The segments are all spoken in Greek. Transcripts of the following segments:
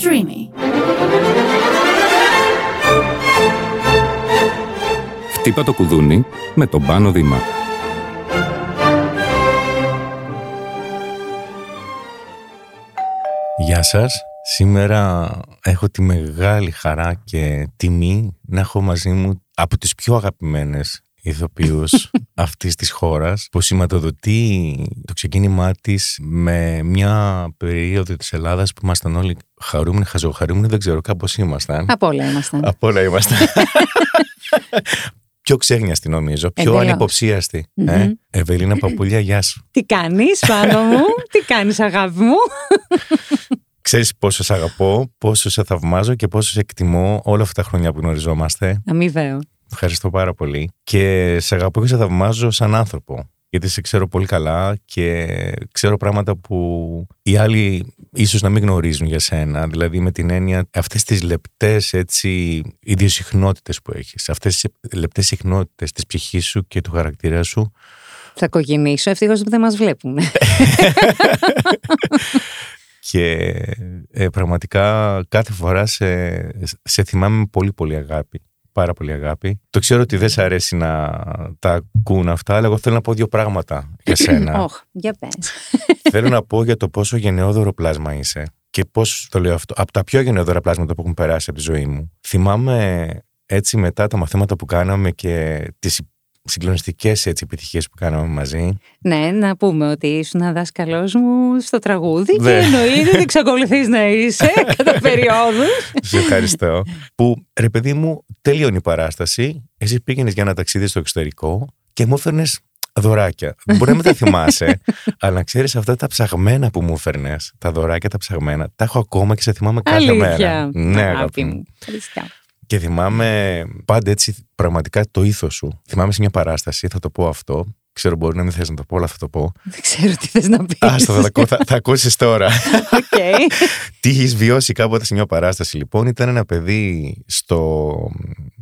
Streamy. Χτύπα το κουδούνι με τον Πάνο Δήμα. Γεια σας. Σήμερα έχω τη μεγάλη χαρά και τιμή να έχω μαζί μου από τις πιο αγαπημένες ηθοποιούς αυτής της χώρας που σηματοδοτεί το ξεκίνημά της με μια περίοδο της Ελλάδας που ήμασταν όλοι χαρούμενοι, χαζοχαρούμενοι, δεν ξέρω, κάπως ήμασταν. Από όλα ήμασταν. Από όλα ήμασταν. πιο ξέγνιαστη νομίζω, πιο Εντελώς. ανυποψίαστη. Ε; Ευελίνα Παπούλια, γεια σου. Τι κάνεις πάνω μου, τι κάνεις αγάπη μου; Ξέρεις πόσο σε αγαπώ, πόσο σε θαυμάζω και πόσο σε εκτιμώ όλα αυτά τα χρόνια που γνωριζόμαστε. Αμοιβαίο. Ευχαριστώ πάρα πολύ. Και σε αγαπώ και σε θαυμάζω σαν άνθρωπο. Γιατί σε ξέρω πολύ καλά και ξέρω πράγματα που οι άλλοι ίσως να μην γνωρίζουν για σένα. Δηλαδή με την έννοια αυτές τις λεπτές έτσι ιδιοσυχνότητες που έχεις. Αυτές τις λεπτές συχνότητες της ψυχής σου και του χαρακτήρα σου. Θα κοκκινήσω, ευτυχώς που δεν μας βλέπουν. Και ε, πραγματικά κάθε φορά σε, σε θυμάμαι με πολύ πολύ αγάπη. Πάρα πολύ αγάπη. Το ξέρω ότι δεν σε αρέσει να τα ακούν αυτά, αλλά εγώ θέλω να πω δύο πράγματα για σένα. Όχ, για πες. θέλω να πω για το πόσο γενναιόδωρο πλάσμα είσαι. Και πώς το λέω αυτό. Από τα πιο γενναιόδωρα πλάσματα που έχουν περάσει από τη ζωή μου. Θυμάμαι έτσι μετά τα μαθήματα που κάναμε και τις συγκλονιστικές έτσι επιτυχίες που κάναμε μαζί. ναι, να πούμε ότι ήσουν δάσκαλός μου στο τραγούδι και Ναι. εννοείται ότι εξακολουθείς να είσαι κατά περιόδους. Σε ευχαριστώ. που ρε παιδί μου, τελείωνε η παράσταση. Εσύ πήγαινες για ένα ταξίδι στο εξωτερικό και μου έφερνες δωράκια. Μπορεί να μην τα θυμάσαι, αλλά να ξέρεις αυτά τα ψαγμένα που μου έφερνες, τα δωράκια τα ψαγμένα, τα έχω ακόμα και σε θυμάμαι κάθε μέρα. Αλήθεια. Ναι, αγάπη Αγάπη μου. μου. Ευχαριστώ. Και θυμάμαι πάντα έτσι πραγματικά το ήθος σου. Θυμάμαι σε μια παράσταση, θα το πω αυτό. Ξέρω μπορεί να μην θες να το πω, αλλά θα το πω. Δεν ξέρω τι θες να πεις. Άστο, θα, τα- θα, θα ακούσεις τώρα. Οκ. Τι έχεις βιώσει κάποτε σε μια παράσταση, λοιπόν, ήταν ένα παιδί στο,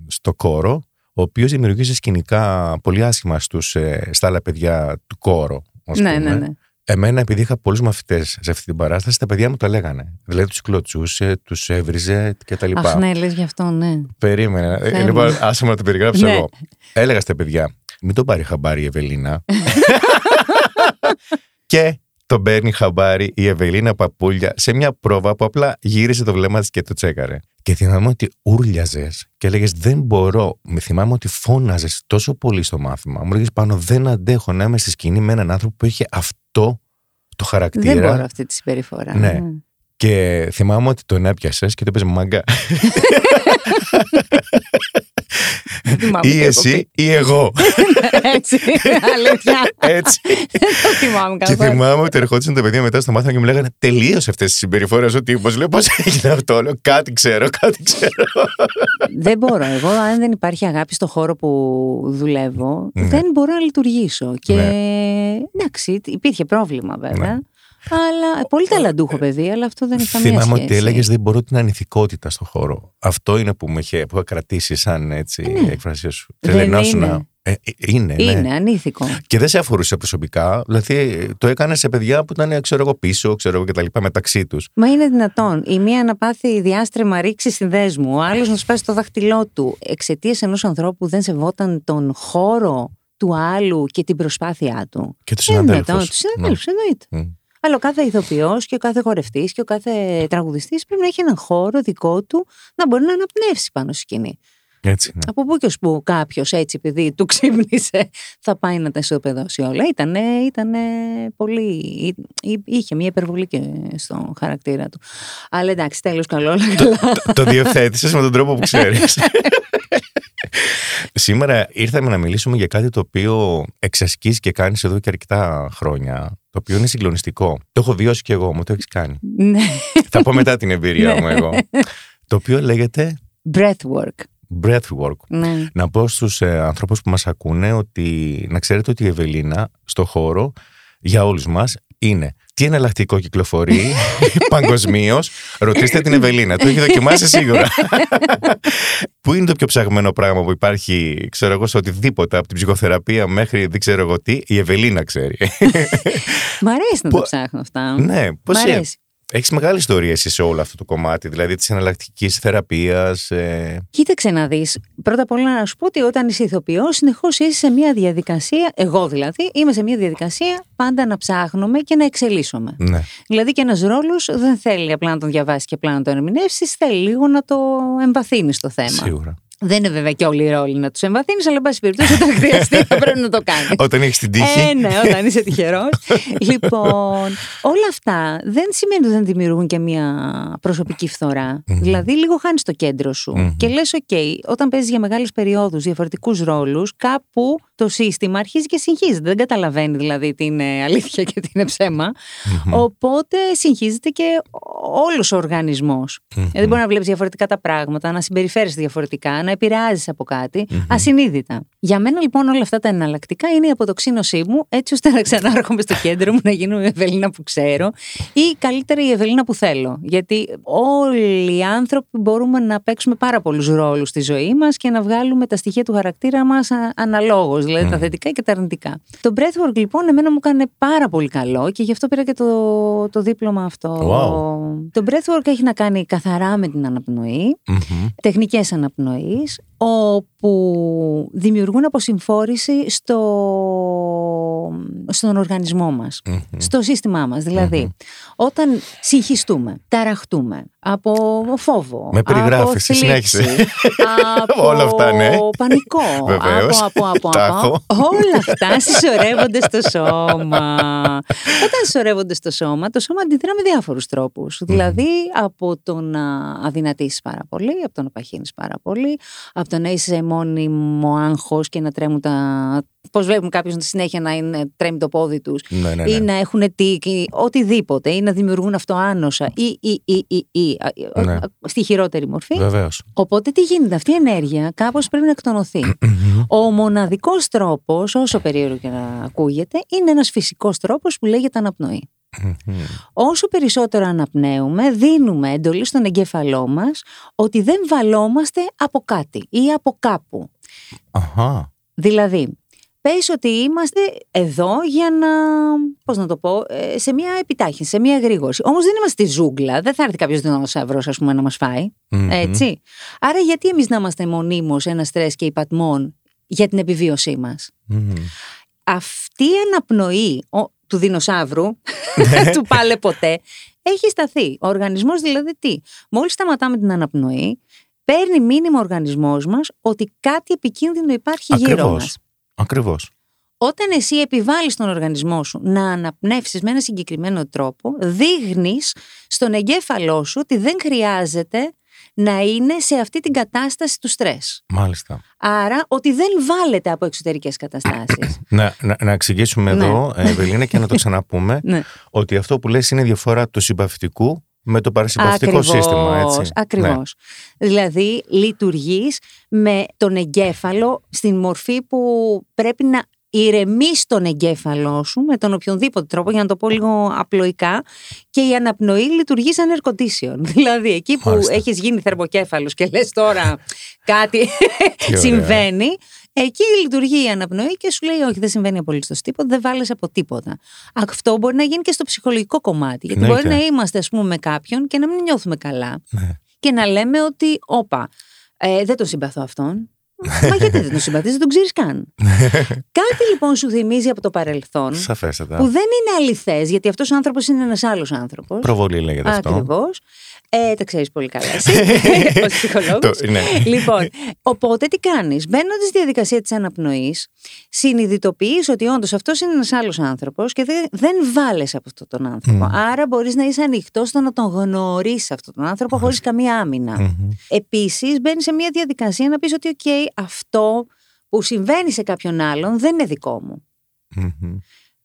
στο κόρο, ο οποίος δημιουργούσε σκηνικά πολύ άσχημα στους, ε, στα άλλα παιδιά του κόρο. ας Ναι, πούμε. ναι, ναι. Εμένα, επειδή είχα πολλούς μαθητές σε αυτή την παράσταση, τα παιδιά μου το λέγανε. Δηλαδή, τους κλωτσούσε, τους έβριζε κτλ. Αχ, ναι, λες γι' αυτό, ναι. Περίμενε. Ε, Θεέ μου. λοιπόν, άσε με να το περιγράψω Ναι. εγώ. Έλεγα στα παιδιά, μην τον πάρει χαμπάρι η Ευελίνα. και τον παίρνει χαμπάρι η Ευελίνα Παπούλια σε μια πρόβα που απλά γύρισε το βλέμμα της και το τσέκαρε. Και θυμάμαι ότι ούρλιαζες και έλεγες: Δεν μπορώ. Με θυμάμαι ότι φώναζες τόσο πολύ στο μάθημα. Μου έλεγε πάνω: Δεν αντέχω να είμαι στη σκηνή με έναν άνθρωπο που είχε αυτό το χαρακτήρα. Δεν μπορώ αυτή τη συμπεριφορά. Ναι. Και θυμάμαι ότι τον έπιασες και του είπε μάγκα. Δεν θυμάμαι ή τι έχω εσύ ή εγώ. πει. Έτσι, αλήθεια. Έτσι. Δεν το θυμάμαι και καθόλου. θυμάμαι ότι ερχόντουσαν τα παιδιά μετά στο μάθημα και μου λέγανε Τελείωσε αυτές τις συμπεριφορές ο τύπο. Λέω πώς έγινε αυτό; Λέω κάτι ξέρω, κάτι ξέρω. Δεν μπορώ. Εγώ, αν δεν υπάρχει αγάπη στο χώρο που δουλεύω, Ναι. δεν μπορώ να λειτουργήσω. Και Ναι. εντάξει, υπήρχε πρόβλημα βέβαια. Αλλά πολύ ταλαντούχο παιδί, αλλά αυτό δεν έχει καμία Θυμάμαι σχέση. ότι έλεγες Δεν μπορώ την ανηθικότητα στο χώρο. Αυτό είναι που με είχε, που είχα κρατήσει σαν έτσι Ναι. έκφρασή σου. Δεν Τρελαινόσουνα. είναι. Ε, ε, είναι, ναι. Είναι ανήθικο. Και δεν σε αφορούσε προσωπικά. Δηλαδή το έκανες σε παιδιά που ήταν, ξέρω εγώ, πίσω, ξέρω εγώ και τα λοιπά μεταξύ τους. Μα είναι δυνατόν η μία να πάθει διάστρεμα ρήξη συνδέσμου, ο άλλος να σπάσει το δάχτυλό του εξαιτίας ενός ανθρώπου που δεν σεβόταν τον χώρο του άλλου και την προσπάθειά του. Και τους Είναι συναδέλφους. δυνατόν, τους συναδέλφους, εννοείται. Ναι. Αλλά ο κάθε ηθοποιός και ο κάθε χορευτής και ο κάθε τραγουδιστής πρέπει να έχει έναν χώρο δικό του να μπορεί να αναπνεύσει πάνω στη σκηνή. Έτσι, ναι. Από πού και ως που κάποιος έτσι, επειδή του ξύπνησε, θα πάει να τα ισοπεδώσει όλα. Ήτανε, ήτανε πολύ. εί- είχε μια υπερβολή και στο χαρακτήρα του. Αλλά εντάξει, τέλος καλό, όλα καλά. το, το διευθέτησες με τον τρόπο που ξέρεις. Σήμερα ήρθαμε να μιλήσουμε για κάτι το οποίο εξασκείς και κάνεις εδώ και αρκετά χρόνια, το οποίο είναι συγκλονιστικό. Το έχω βιώσει και εγώ, μου το έχεις κάνει. ναι. Θα πω μετά την εμπειρία μου εγώ. το οποίο λέγεται Breathwork. breathwork. Ναι. Να πω στους ε, ανθρώπους που μας ακούνε ότι να ξέρετε ότι η Ευελίνα στο χώρο για όλους μας είναι τι εναλλακτικό κυκλοφορεί παγκοσμίως; Ρωτήστε την Ευελίνα. Το έχει δοκιμάσει σίγουρα. Πού είναι το πιο ψαγμένο πράγμα που υπάρχει, ξέρω εγώ, σε οτιδήποτε, από την ψυχοθεραπεία μέχρι δεν ξέρω εγώ τι, η Ευελίνα ξέρει. Μ' αρέσει να Πο- τα ψάχνω αυτά. ναι, πώς Μ' αρέσει. Έχεις μεγάλη ιστορία εσύ σε όλο αυτό το κομμάτι, δηλαδή της εναλλακτικής θεραπείας. Ε... Κοίταξε να δεις. Πρώτα απ' όλα να σου πω ότι όταν είσαι ηθοποιός, συνεχώς είσαι σε μια διαδικασία, εγώ δηλαδή, είμαι σε μια διαδικασία πάντα να ψάχνουμε και να εξελίσσομαι. Ναι. Δηλαδή και ένας ρόλος δεν θέλει απλά να τον διαβάσεις και απλά να τον ερμηνεύσεις, θέλει λίγο να το εμβαθύνεις το θέμα. Σίγουρα. Δεν είναι βέβαια και όλοι οι ρόλοι να τους εμβαθύνεις, αλλά εν πάση περιπτώσει όταν χρειαστεί θα πρέπει να το κάνεις. Όταν έχεις την τύχη. Ε, ναι, όταν είσαι τυχερός. λοιπόν, όλα αυτά δεν σημαίνει ότι δεν δημιουργούν και μια προσωπική φθορά. Δηλαδή, λίγο χάνεις το κέντρο σου. Και λες, OK, όταν παίζεις για μεγάλες περιόδους διαφορετικούς ρόλους, κάπου το σύστημα αρχίζει και συγχύζεται. Δεν καταλαβαίνει δηλαδή τι είναι αλήθεια και τι είναι ψέμα. Οπότε συγχύζεται και όλος ο οργανισμός. Δηλαδή, μπορεί να βλέπεις διαφορετικά τα πράγματα, να συμπεριφέρεσαι διαφορετικά, να επηρεάζεις από κάτι ασυνείδητα. Για μένα λοιπόν όλα αυτά τα εναλλακτικά είναι η αποτοξίνωσή μου, έτσι ώστε να ξανάρχομαι στο κέντρο μου, να γίνω η Ευελίνα που ξέρω ή καλύτερα η Ευελίνα που θέλω. Γιατί όλοι οι άνθρωποι μπορούμε να παίξουμε πάρα πολλούς ρόλους στη ζωή μας και να βγάλουμε τα στοιχεία του χαρακτήρα μας αναλόγως, δηλαδή τα θετικά και τα αρνητικά. Το breathwork λοιπόν εμένα μου έκανε πάρα πολύ καλό και γι' αυτό πήρα και το, το δίπλωμα αυτό. Wow. Το breathwork έχει να κάνει καθαρά με την αναπνοή, τεχνικές αναπνοής, όπου δημιουργούν αποσυμφόρηση στο, στον οργανισμό μας, στο σύστημά μας. Δηλαδή, όταν συγχυστούμε, ταραχτούμε από φόβο, Με περιγράφεις, από θλίψη, συνέχισε. από Όλα αυτά, ναι. πανικό, Βεβαίως. από, από, από, Τα από, έχω. όλα αυτά συσσωρεύονται στο σώμα. Όταν συσσωρεύονται στο σώμα, το σώμα αντιδρά με διάφορους τρόπους. Δηλαδή, από το να αδυνατήσεις πάρα πολύ, από το να παχύνεις πάρα πολύ, από το να είσαι σε μόνιμο άγχος και να τρέμουν τα... Πώς βλέπουμε κάποιους συνέχεια να είναι, τρέμει το πόδι τους Ναι, ναι, ναι. ή να έχουν τίκη, οτιδήποτε, ή να δημιουργούν αυτοάνοσα ή, ή, ή, ή, ή, α, α, Ναι. στη χειρότερη μορφή. Βεβαίως. Οπότε τι γίνεται, αυτή η ενέργεια κάπως πρέπει να εκτονωθεί. Ο μοναδικός τρόπος, όσο περίεργο και να ακούγεται, είναι ένας φυσικός τρόπος που λέγεται αναπνοή. Όσο περισσότερο αναπνέουμε, δίνουμε εντολή στον εγκέφαλό μας ότι δεν βαλόμαστε από κάτι ή από κάπου. Αχα. Δηλαδή, πες ότι είμαστε εδώ για να, πώς να το πω, ε, σε μια επιτάχυνση, σε μια γρήγορση. Όμως δεν είμαστε στη ζούγκλα, δεν θα έρθει κάποιος δεινόσαυρος ας πούμε να μας φάει, Μμμ. έτσι. Άρα γιατί εμείς να είμαστε μονίμως σε ένα στρες και υπατμών για την επιβίωσή μας; Μμμ. Αυτή η αναπνοή ο- του δεινοσαύρου, Ναι. του πάλε ποτέ, έχει σταθεί. Ο οργανισμός δηλαδή τι; Μόλις σταματάμε την αναπνοή, παίρνει μήνυμα ο οργανισμός μας ότι κάτι επικίνδυνο υπάρχει γύρω Ακριβώς. μας. Ακριβώς. Όταν εσύ επιβάλλεις τον οργανισμό σου να αναπνεύσεις με ένα συγκεκριμένο τρόπο, δείχνεις στον εγκέφαλό σου ότι δεν χρειάζεται να είναι σε αυτή την κατάσταση του στρες. Μάλιστα. Άρα ότι δεν βάλετε από εξωτερικές καταστάσεις. Να, να, να εξηγήσουμε Ναι. εδώ, ε, Ευελίνα, και να το ξαναπούμε, ναι. ότι αυτό που λες είναι η διαφορά του συμπαυτικού με το παρασυμπαυτικό σύστημα. Έτσι. Ακριβώς. Δηλαδή λειτουργείς με τον εγκέφαλο στην μορφή που πρέπει να ηρεμείς τον εγκέφαλό σου με τον οποιονδήποτε τρόπο, για να το πω λίγο απλοϊκά, και η αναπνοή λειτουργεί σαν air condition. Δηλαδή εκεί που Μάλιστα. έχεις γίνει θερμοκέφαλος και λες τώρα κάτι ωραία. συμβαίνει, εκεί λειτουργεί η αναπνοή και σου λέει όχι δεν συμβαίνει απολύτως τίποτα, δεν βάλες από τίποτα. Αυτό μπορεί να γίνει και στο ψυχολογικό κομμάτι, γιατί μπορεί Εννοείται. να είμαστε ας πούμε με κάποιον και να μην νιώθουμε καλά Ναι. και να λέμε ότι, όπα, ε, δεν τον συμπαθώ αυτόν. Μα γιατί δεν τον συμπαθείς, δεν τον ξέρεις καν. Κάτι λοιπόν σου θυμίζει από το παρελθόν, Σαφέστατα. που δεν είναι αληθές, γιατί αυτός ο άνθρωπος είναι ένας άλλος άνθρωπος. Προβολή λέγεται αυτό. Ακριβώς. Ε, τα ξέρεις πολύ καλά εσύ, ως ψυχολόγος. Το- ναι. Λοιπόν, οπότε τι κάνεις, μπαίνοντας στη διαδικασία της αναπνοής, συνειδητοποιείς ότι όντως αυτός είναι ένας άλλος άνθρωπος και δεν, δεν βάλλεσαι από αυτόν τον άνθρωπο. Άρα μπορείς να είσαι ανοιχτός στο να τον γνωρίσεις αυτόν τον άνθρωπο χωρίς καμία άμυνα. Μμμ. Επίσης μπαίνεις σε μια διαδικασία να πεις ότι οκ, αυτό που συμβαίνει σε κάποιον άλλον δεν είναι δικό μου. Μμμ.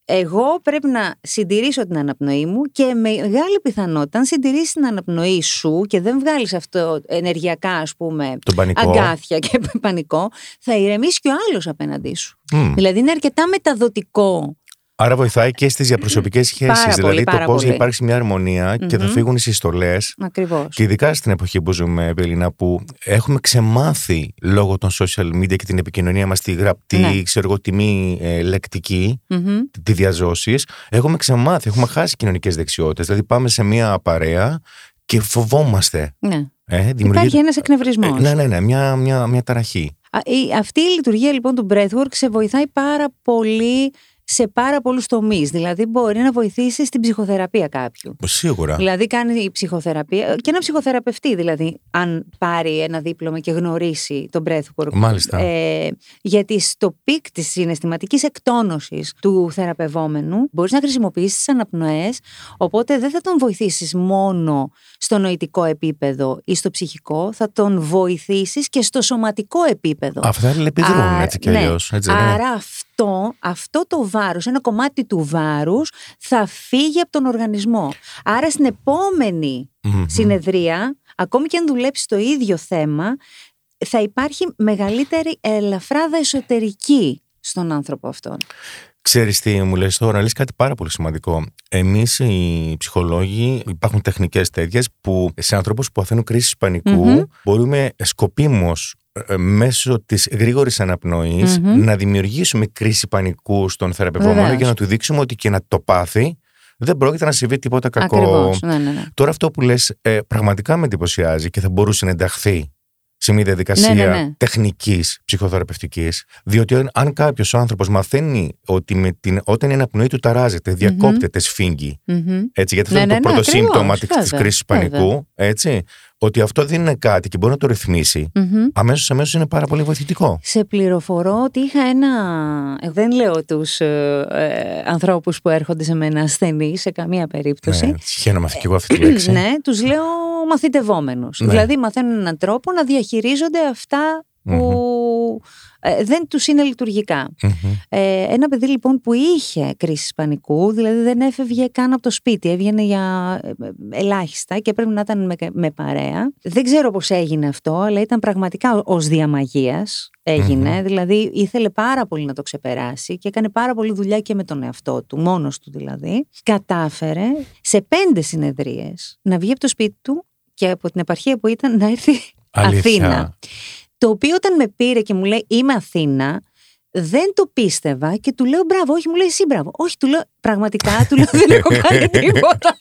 Εγώ πρέπει να συντηρήσω την αναπνοή μου και με μεγάλη πιθανότητα, αν συντηρήσεις την αναπνοή σου και δεν βγάλεις αυτό ενεργειακά, ας πούμε, Τον πανικό. αγκάθια και πανικό, θα ηρεμήσει και ο άλλος απέναντί σου. Μμ. Δηλαδή είναι αρκετά μεταδοτικό Άρα βοηθάει και στις διαπροσωπικές σχέσεις. πολύ, Δηλαδή το πάρα πώς θα πολύ. υπάρξει μια αρμονία και θα Μμμ. φύγουν οι συστολές. Ακριβώς. Και ειδικά στην εποχή που ζούμε, Ευελίνα, που έχουμε ξεμάθει λόγω των social media και την επικοινωνία μας τη γραπτή, Ναι. ξέρω εγώ, τη μη ε, λεκτική, τη διαζώση, έχουμε ξεμάθει, έχουμε χάσει κοινωνικές δεξιότητες. Δηλαδή, πάμε σε μια παρέα και φοβόμαστε. Ναι. Ε, Υπάρχει δημιουργείται- ένας εκνευρισμός. Ε, ναι, ναι, ναι, μια, μια, μια ταραχή. Αυτή η λειτουργία λοιπόν του breathwork σε βοηθάει πάρα πολύ σε πάρα πολλούς τομείς. Δηλαδή μπορεί να βοηθήσει στην ψυχοθεραπεία κάποιου. Σίγουρα. Δηλαδή κάνει η ψυχοθεραπεία και ένα ψυχοθεραπευτή δηλαδή αν πάρει ένα δίπλωμα και γνωρίσει τον breathwork. Μάλιστα. Ε, γιατί στο peak της συναισθηματικής εκτόνωσης του θεραπευόμενου μπορείς να χρησιμοποιήσεις τις αναπνοές οπότε δεν θα τον βοηθήσεις μόνο στο νοητικό επίπεδο ή στο ψυχικό θα τον βοηθήσεις και στο σωματικό επίπεδο. Αυτά αλληλεπιδρούν Α, έτσι κι ναι. αλλιώς. Άρα αυτό, αυτό το βάρος, ένα κομμάτι του βάρους θα φύγει από τον οργανισμό. Άρα στην επόμενη συνεδρία, ακόμη και αν δουλέψεις το ίδιο θέμα, θα υπάρχει μεγαλύτερη ελαφράδα εσωτερική στον άνθρωπο αυτόν. Ξέρεις τι μου λες τώρα, λες κάτι πάρα πολύ σημαντικό. Εμείς οι ψυχολόγοι υπάρχουν τεχνικές τέτοιες που σε ανθρώπους που παθαίνουν κρίση πανικού Μμμ. μπορούμε σκοπίμως ε, μέσω της γρήγορης αναπνοής Μμμ. να δημιουργήσουμε κρίση πανικού στον θεραπευόμενο Βεβαίως. για να του δείξουμε ότι και να το πάθει δεν πρόκειται να συμβεί τίποτα κακό. Ακριβώς. Ναι, ναι, ναι. Τώρα αυτό που λες ε, πραγματικά με εντυπωσιάζει και θα μπορούσε να ενταχθεί σε μια διαδικασία Ναι, ναι, ναι. τεχνικής ψυχοθεραπευτικής. Διότι αν, αν κάποιος άνθρωπος μαθαίνει ότι με την, όταν η αναπνοή του ταράζεται, διακόπτεται, σφίγγει, Μμμ. έτσι, γιατί αυτό Ναι, είναι ναι, το ναι, πρώτο ακριβώς, σύμπτωμα της, της βέβαια, κρίσης πανικού, έτσι, ότι αυτό δεν είναι κάτι και μπορεί να το ρυθμίσει, Μμμ. αμέσως αμέσως είναι πάρα πολύ βοηθητικό. Σε πληροφορώ ότι είχα ένα. ε, Δεν λέω τους ε, ε, ανθρώπους που έρχονται σε μένα ασθενείς σε καμία περίπτωση. Ναι, χαίρομαι αυτή και εγώ αυτή τη λέξη. ναι, τους λέω μαθητευόμενους. Ναι. Δηλαδή, μαθαίνουν έναν τρόπο να διαχειρίζονται αυτά που ε, δεν τους είναι λειτουργικά. Μμμ. Ε, ένα παιδί λοιπόν που είχε κρίση πανικού, δηλαδή δεν έφευγε καν από το σπίτι, έβγαινε για ε, ε, ελάχιστα και πρέπει να ήταν με, με παρέα. Δεν ξέρω πώς έγινε αυτό, αλλά ήταν πραγματικά ως διαμαγείας έγινε, δηλαδή ήθελε πάρα πολύ να το ξεπεράσει και έκανε πάρα πολύ δουλειά και με τον εαυτό του, μόνος του δηλαδή. Κατάφερε σε πέντε συνεδρίες να βγει από το σπίτι του και από την επαρχία που ήταν να έρθει Αλήθεια. Αθήνα. Το οποίο όταν με πήρε και μου λέει Είμαι Αθήνα, δεν το πίστευα και του λέω μπράβο, όχι μου λέει εσύ μπράβο. Όχι, του λέω πραγματικά, του λέω δεν έχω κάνει τίποτα.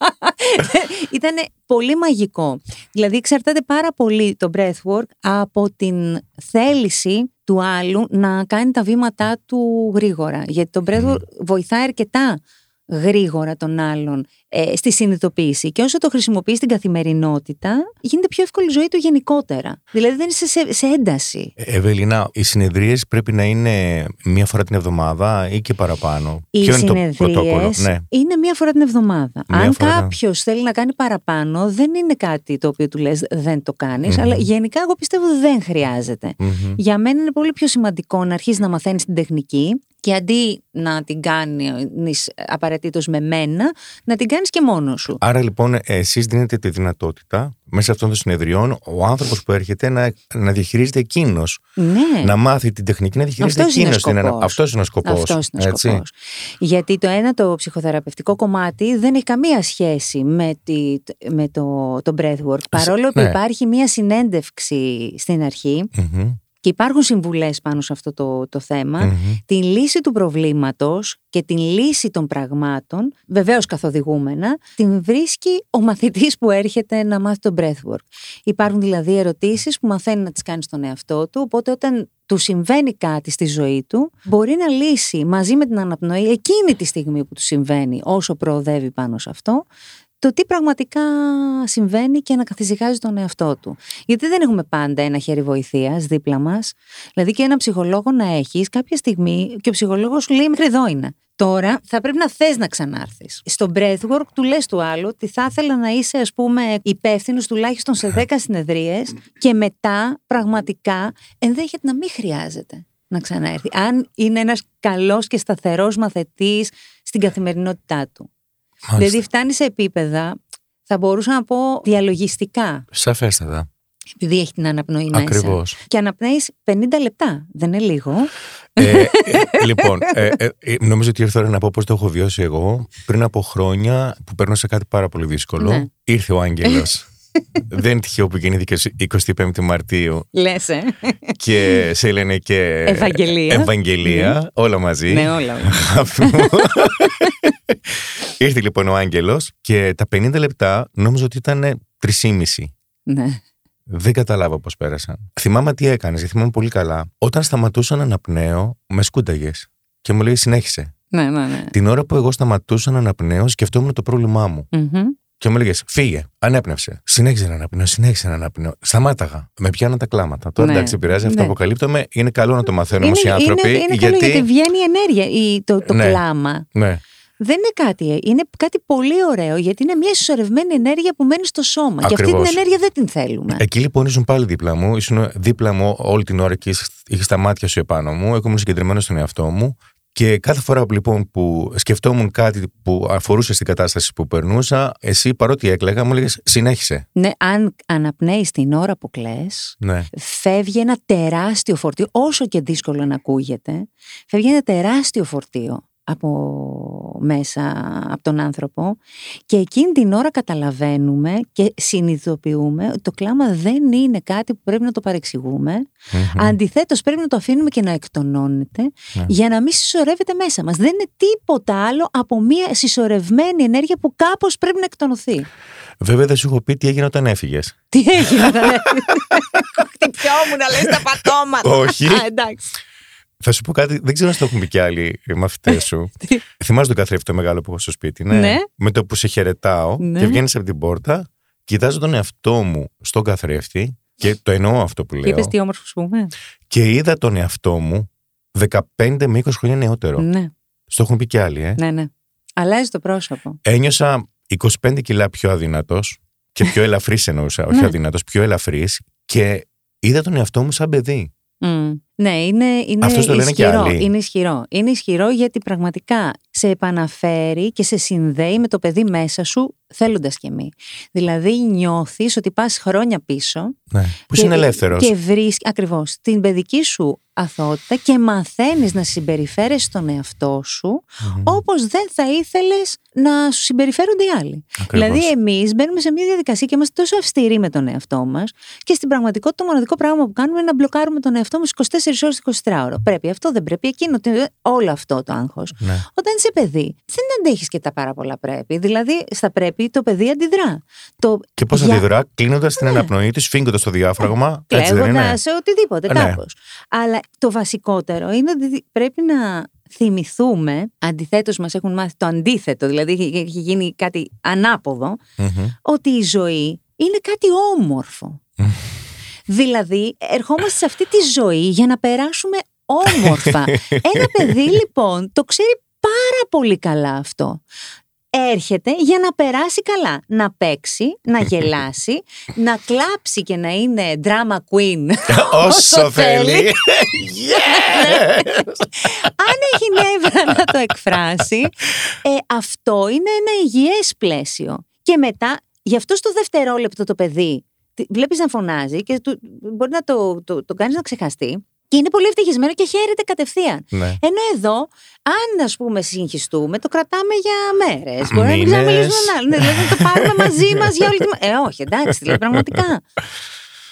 Ήταν πολύ μαγικό. Δηλαδή εξαρτάται πάρα πολύ το breathwork από την θέληση του άλλου να κάνει τα βήματά του γρήγορα. Γιατί το breathwork βοηθάει αρκετά γρήγορα τον άλλον ε, στη συνειδητοποίηση και όσο το χρησιμοποιείς στην καθημερινότητα γίνεται πιο εύκολη η ζωή του γενικότερα. Δηλαδή δεν είσαι σε, σε ένταση. Ε, Ευελίνα, οι συνεδρίες πρέπει να είναι μία φορά την εβδομάδα ή και παραπάνω; Οι Ποιο είναι το πρωτόκολλο, συνεδρίες ναι. είναι μία φορά την εβδομάδα. Μία Αν φορά. κάποιος θέλει να κάνει παραπάνω, δεν είναι κάτι το οποίο του λες δεν το κάνεις, Μμμ. αλλά γενικά εγώ πιστεύω δεν χρειάζεται. Μμμ. Για μένα είναι πολύ πιο σημαντικό να αρχίσεις να μαθαίνεις την τεχνική και αντί να την κάνεις απαραίτητος με μένα, να την κάνεις και μόνος σου. Άρα λοιπόν εσείς δίνετε τη δυνατότητα μέσα αυτών των συνεδριών ο άνθρωπος που έρχεται να, να διαχειρίζεται εκείνος. Ναι. Να μάθει την τεχνική να διαχειρίζεται Αυτός είναι ο εκείνος. την ανα- σκοπός. Αυτός είναι ο σκοπός. Αυτός είναι ο έτσι. σκοπός. Γιατί το ένα, το ψυχοθεραπευτικό κομμάτι, δεν έχει καμία σχέση με, τη, με το, το breathwork. Παρόλο που ναι. υπάρχει μία συνέντευξη στην αρχή Μμμ. Και υπάρχουν συμβουλές πάνω σε αυτό το, το θέμα, Μμμ. την λύση του προβλήματος και την λύση των πραγμάτων, βεβαίως καθοδηγούμενα, την βρίσκει ο μαθητής που έρχεται να μάθει το breathwork. Υπάρχουν δηλαδή ερωτήσεις που μαθαίνει να τις κάνει στον εαυτό του, οπότε όταν του συμβαίνει κάτι στη ζωή του, μπορεί να λύσει μαζί με την αναπνοή εκείνη τη στιγμή που του συμβαίνει, όσο προοδεύει πάνω σε αυτό, το τι πραγματικά συμβαίνει και να καθησυχάζει τον εαυτό του. Γιατί δεν έχουμε πάντα ένα χέρι βοηθείας δίπλα μας. Δηλαδή και ένα ψυχολόγο να έχεις κάποια στιγμή και ο ψυχολόγος σου λέει μέχρι εδώ είναι. Τώρα θα πρέπει να θες να ξανάρθεις. Στο breathwork του λες του άλλου ότι θα ήθελα να είσαι ας πούμε υπεύθυνος τουλάχιστον σε 10 συνεδρίες και μετά πραγματικά ενδέχεται να μην χρειάζεται να ξανάρθει. Αν είναι ένας καλός και σταθερός μαθητής στην καθημερινότητά του. Μάλιστα. Δηλαδή φτάνει σε επίπεδα, θα μπορούσα να πω διαλογιστικά. Σαφέστατα. Επειδή έχει την αναπνοή μέσα. Ακριβώς. Και αναπνέεις 50 λεπτά. Δεν είναι λίγο. ε, ε, λοιπόν, ε, ε, ε, νομίζω ότι ήρθε η ώρα να πω πώς το έχω βιώσει εγώ. Πριν από χρόνια που παίρνω σε κάτι πάρα πολύ δύσκολο, Ναι. ήρθε ο Άγγελος. Δεν είναι τυχαίο που γεννήθηκε 25 Μαρτίου Λες, ε. και σε λένε και Ευαγγελία. Ευαγγελία, όλα μαζί. ναι, όλα. όλα. Αγάπη μου. Ήρθε λοιπόν ο Άγγελος και τα 50 λεπτά νόμιζα ότι ήταν 3,5. ναι. Δεν καταλάβα πώς πέρασαν. Θυμάμαι τι έκανες, γιατί θυμάμαι πολύ καλά. Όταν σταματούσα να αναπνέω, με σκούνταγες. Και μου λέει συνέχισε. ναι, ναι, ναι. Την ώρα που εγώ σταματούσα να αναπνέω, σκεφτόμουν το πρόβλημά μου. Μμμ. Και μου έλεγε φύγε, ανέπνευσε. Συνέχιζε να αναπνέω, συνέχιζε να αναπνέω. Σταμάταγα. Με πιάναν τα κλάματα. Τώρα Ναι. εντάξει, δεν πειράζει, αυτό Ναι. αποκαλύπτομαι. Είναι καλό να το μαθαίνουν όμως οι Είναι, άνθρωποι. είναι, είναι γιατί... καλό γιατί βγαίνει η ενέργεια, η, το, το Ναι. κλάμα. Ναι, Δεν είναι κάτι, ε, είναι κάτι πολύ ωραίο γιατί είναι μια συσσωρευμένη ενέργεια που μένει στο σώμα. Και αυτή Ακριβώς. την ενέργεια δεν την θέλουμε. Εκεί λοιπόν ήσουν πάλι δίπλα μου. Ήσουν δίπλα μου όλη την ώρα και είχε τα μάτια σου επάνω μου. Εγώ ήμουν συγκεντρωμένος στον εαυτό μου. Και κάθε φορά λοιπόν που σκεφτόμουν κάτι που αφορούσε στην κατάσταση που περνούσα, εσύ παρότι έκλαιγα, μου έλεγες συνέχισε. Ναι, αν αναπνέεις την ώρα που κλαις, Ναι. φεύγει ένα τεράστιο φορτίο, όσο και δύσκολο να ακούγεται, φεύγει ένα τεράστιο φορτίο από μέσα από τον άνθρωπο και εκείνη την ώρα καταλαβαίνουμε και συνειδητοποιούμε ότι το κλάμα δεν είναι κάτι που πρέπει να το παρεξηγούμε. Μμμ. Αντιθέτως πρέπει να το αφήνουμε και να εκτονώνεται Ναι. για να μην συσσωρεύεται μέσα μας. Δεν είναι τίποτα άλλο από μια συσσωρευμένη ενέργεια που κάπως πρέπει να εκτονωθεί. Βέβαια δεν σου έχω πει τι έγινε όταν έφυγες. Τι έγινε, δεν Χτυπιόμουν, λες τα πατώματα. Όχι. Α, εντάξει. Θα σου πω κάτι, δεν ξέρω αν το έχουν πει κι άλλοι μαθητές σου. Θυμάσαι τον καθρέφτη το μεγάλο που έχω στο σπίτι, ναι. Ναι. Με το που σε χαιρετάω Ναι. και βγαίνεις από την πόρτα, κοιτάζω τον εαυτό μου στον καθρέφτη και το εννοώ αυτό που Και λέω. είπες τι όμορφος σου πούμε. Και είδα τον εαυτό μου 15 με 20 χρόνια νεότερο. Ναι, Στο έχουν πει κι άλλοι, ε. ναι, ναι. Αλλάζει το πρόσωπο. Ένιωσα 25 κιλά πιο αδύνατος και πιο ελαφρύς εννοούσα, όχι Ναι. αδύνατος, πιο ελαφρύς και είδα τον εαυτό μου σαν παιδί. Μμ. Ναι, είναι, είναι Αυτό το λένε και ισχυρό. άλλοι. Είναι ισχυρό. Είναι ισχυρό γιατί πραγματικά σε επαναφέρει και σε συνδέει με το παιδί μέσα σου θέλοντας και μη. Δηλαδή νιώθεις ότι πας χρόνια πίσω Ναι. Που και- είναι ελεύθερος. Και βρίσκει ακριβώς την παιδική σου αθότητα και μαθαίνεις να συμπεριφέρεσαι στον εαυτό σου όπως δεν θα ήθελες να σου συμπεριφέρονται οι άλλοι. Δηλαδή, εμείς μπαίνουμε σε μια διαδικασία και είμαστε τόσο αυστηροί με τον εαυτό μας και στην πραγματικότητα το μοναδικό πράγμα που κάνουμε είναι να μπλοκάρουμε τον εαυτό μας 24 ώρες 24 ώρα. Πρέπει αυτό, δεν πρέπει εκείνο, τι- όλο αυτό το άγχος. Ναι. Όταν είσαι παιδί, δεν αντέχεις και τα πάρα πολλά πρέπει. Δηλαδή, στα πρέπει το παιδί αντιδρά. Το Και πώς για- αντιδρά, κλείνοντας την αναπνοή του, φύγγοντα το διάφραγμα. Έτσι δεν είναι; κλαίγοντα σε οτιδήποτε, Ναι. κάπως. Αλλά το βασικότερο είναι ότι πρέπει να θυμηθούμε, αντιθέτως μας έχουν μάθει το αντίθετο, δηλαδή έχει έχει γίνει κάτι ανάποδο, Μμμ. ότι η ζωή είναι κάτι όμορφο. Δηλαδή, ερχόμαστε σε αυτή τη ζωή για να περάσουμε όμορφα. Ένα παιδί λοιπόν το ξέρει πάρα πολύ καλά αυτό. Έρχεται για να περάσει καλά, να παίξει, να γελάσει, να κλάψει και να είναι drama queen Όσο θέλει. αν έχει νεύρα να το εκφράσει, ε, αυτό είναι ένα υγιές πλαίσιο. Και μετά, γι' αυτό στο δευτερόλεπτο το παιδί, τι- βλέπεις να φωνάζει και του, μπορεί να το, το, το κάνεις να ξεχαστεί και είναι πολύ ευτυχισμένο και χαίρεται κατευθείαν. Ναι. Ενώ εδώ, αν ας πούμε συγχυστούμε, το κρατάμε για μέρες. Μπορεί να μην Μήνες. ξαναμιλήσουμε με έναν άλλο. Ναι, δηλαδή να το πάρουμε μαζί μας για όλη τη μέρα. Ε, όχι, εντάξει, δηλαδή πραγματικά.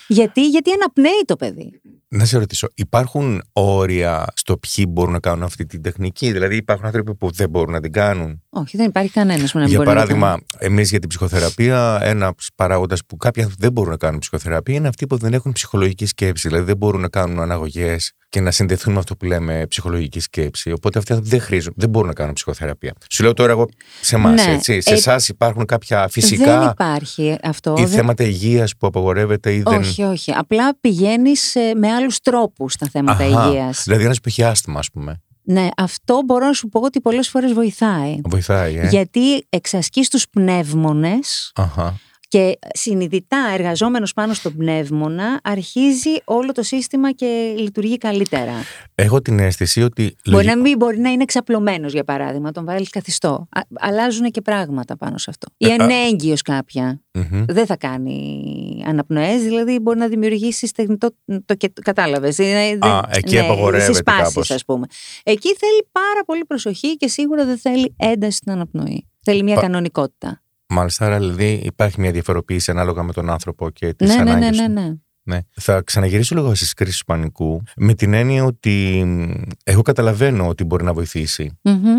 Γιατί, γιατί αναπνέει το παιδί. Να σε ρωτήσω, υπάρχουν όρια στο ποιοι μπορούν να κάνουν αυτή την τεχνική; Δηλαδή, υπάρχουν άνθρωποι που δεν μπορούν να την κάνουν; Όχι, δεν υπάρχει κανένας που να μην για μπορεί να το κάνει. παράδειγμα, εμείς για την ψυχοθεραπεία, ένας παράγοντας που κάποιοι άνθρωποι δεν μπορούν να κάνουν ψυχοθεραπεία είναι αυτοί που δεν έχουν ψυχολογική σκέψη. Δηλαδή, δεν μπορούν να κάνουν αναγωγές και να συνδεθούν με αυτό που λέμε ψυχολογική σκέψη. Οπότε αυτοί δεν χρήζουν, δεν μπορούν να κάνουν ψυχοθεραπεία. Σου λέω τώρα εγώ σε εμάς, Ναι, έτσι. Σε ε, εσάς υπάρχουν κάποια Δεν φυσικά υπάρχει αυτό. ή δεν- θέματα υγείας που απαγορεύεται ή δεν. Όχι, όχι. Απλά πηγαίνεις με άλλους τρόπους στα θέματα Αχα. υγείας. Δηλαδή, ένας που έχει άσθημα, ας πούμε. Ναι, αυτό μπορώ να σου πω ότι πολλές φορές βοηθάει. Βοηθάει, ε. Γιατί εξασκείς τους πνεύμονες Αχα. Και συνειδητά εργαζόμενος πάνω στον πνεύμονα αρχίζει όλο το σύστημα και λειτουργεί καλύτερα. Έχω την αίσθηση ότι. Μπορεί λογι- να μην μπορεί να είναι εξαπλωμένος για παράδειγμα, τον βάλει καθιστό. Α- αλλάζουν και πράγματα πάνω σε αυτό. Ή Ε, α- ανέγγυος κάποια. Μμμ. Δεν θα κάνει αναπνοές, δηλαδή μπορεί να δημιουργήσει τεχνητό. Το, και, κατάλαβες. είναι- δεν- εκεί απαγορεύεται συσπάσεις, κάπως. ας πούμε. Εκεί θέλει πάρα πολύ προσοχή και σίγουρα δεν θέλει ένταση στην αναπνοή. Θέλει μια Πα- κανονικότητα. Μάλιστα, άρα δηλαδή υπάρχει μια διαφοροποίηση ανάλογα με τον άνθρωπο και τις Ναι, ναι, ναι, ανάγκες ναι, του. ναι. Ναι. Θα ξαναγυρίσω λίγο στις κρίσεις πανικού με την έννοια ότι μ, εγώ καταλαβαίνω ότι μπορεί να βοηθήσει. Μμμ.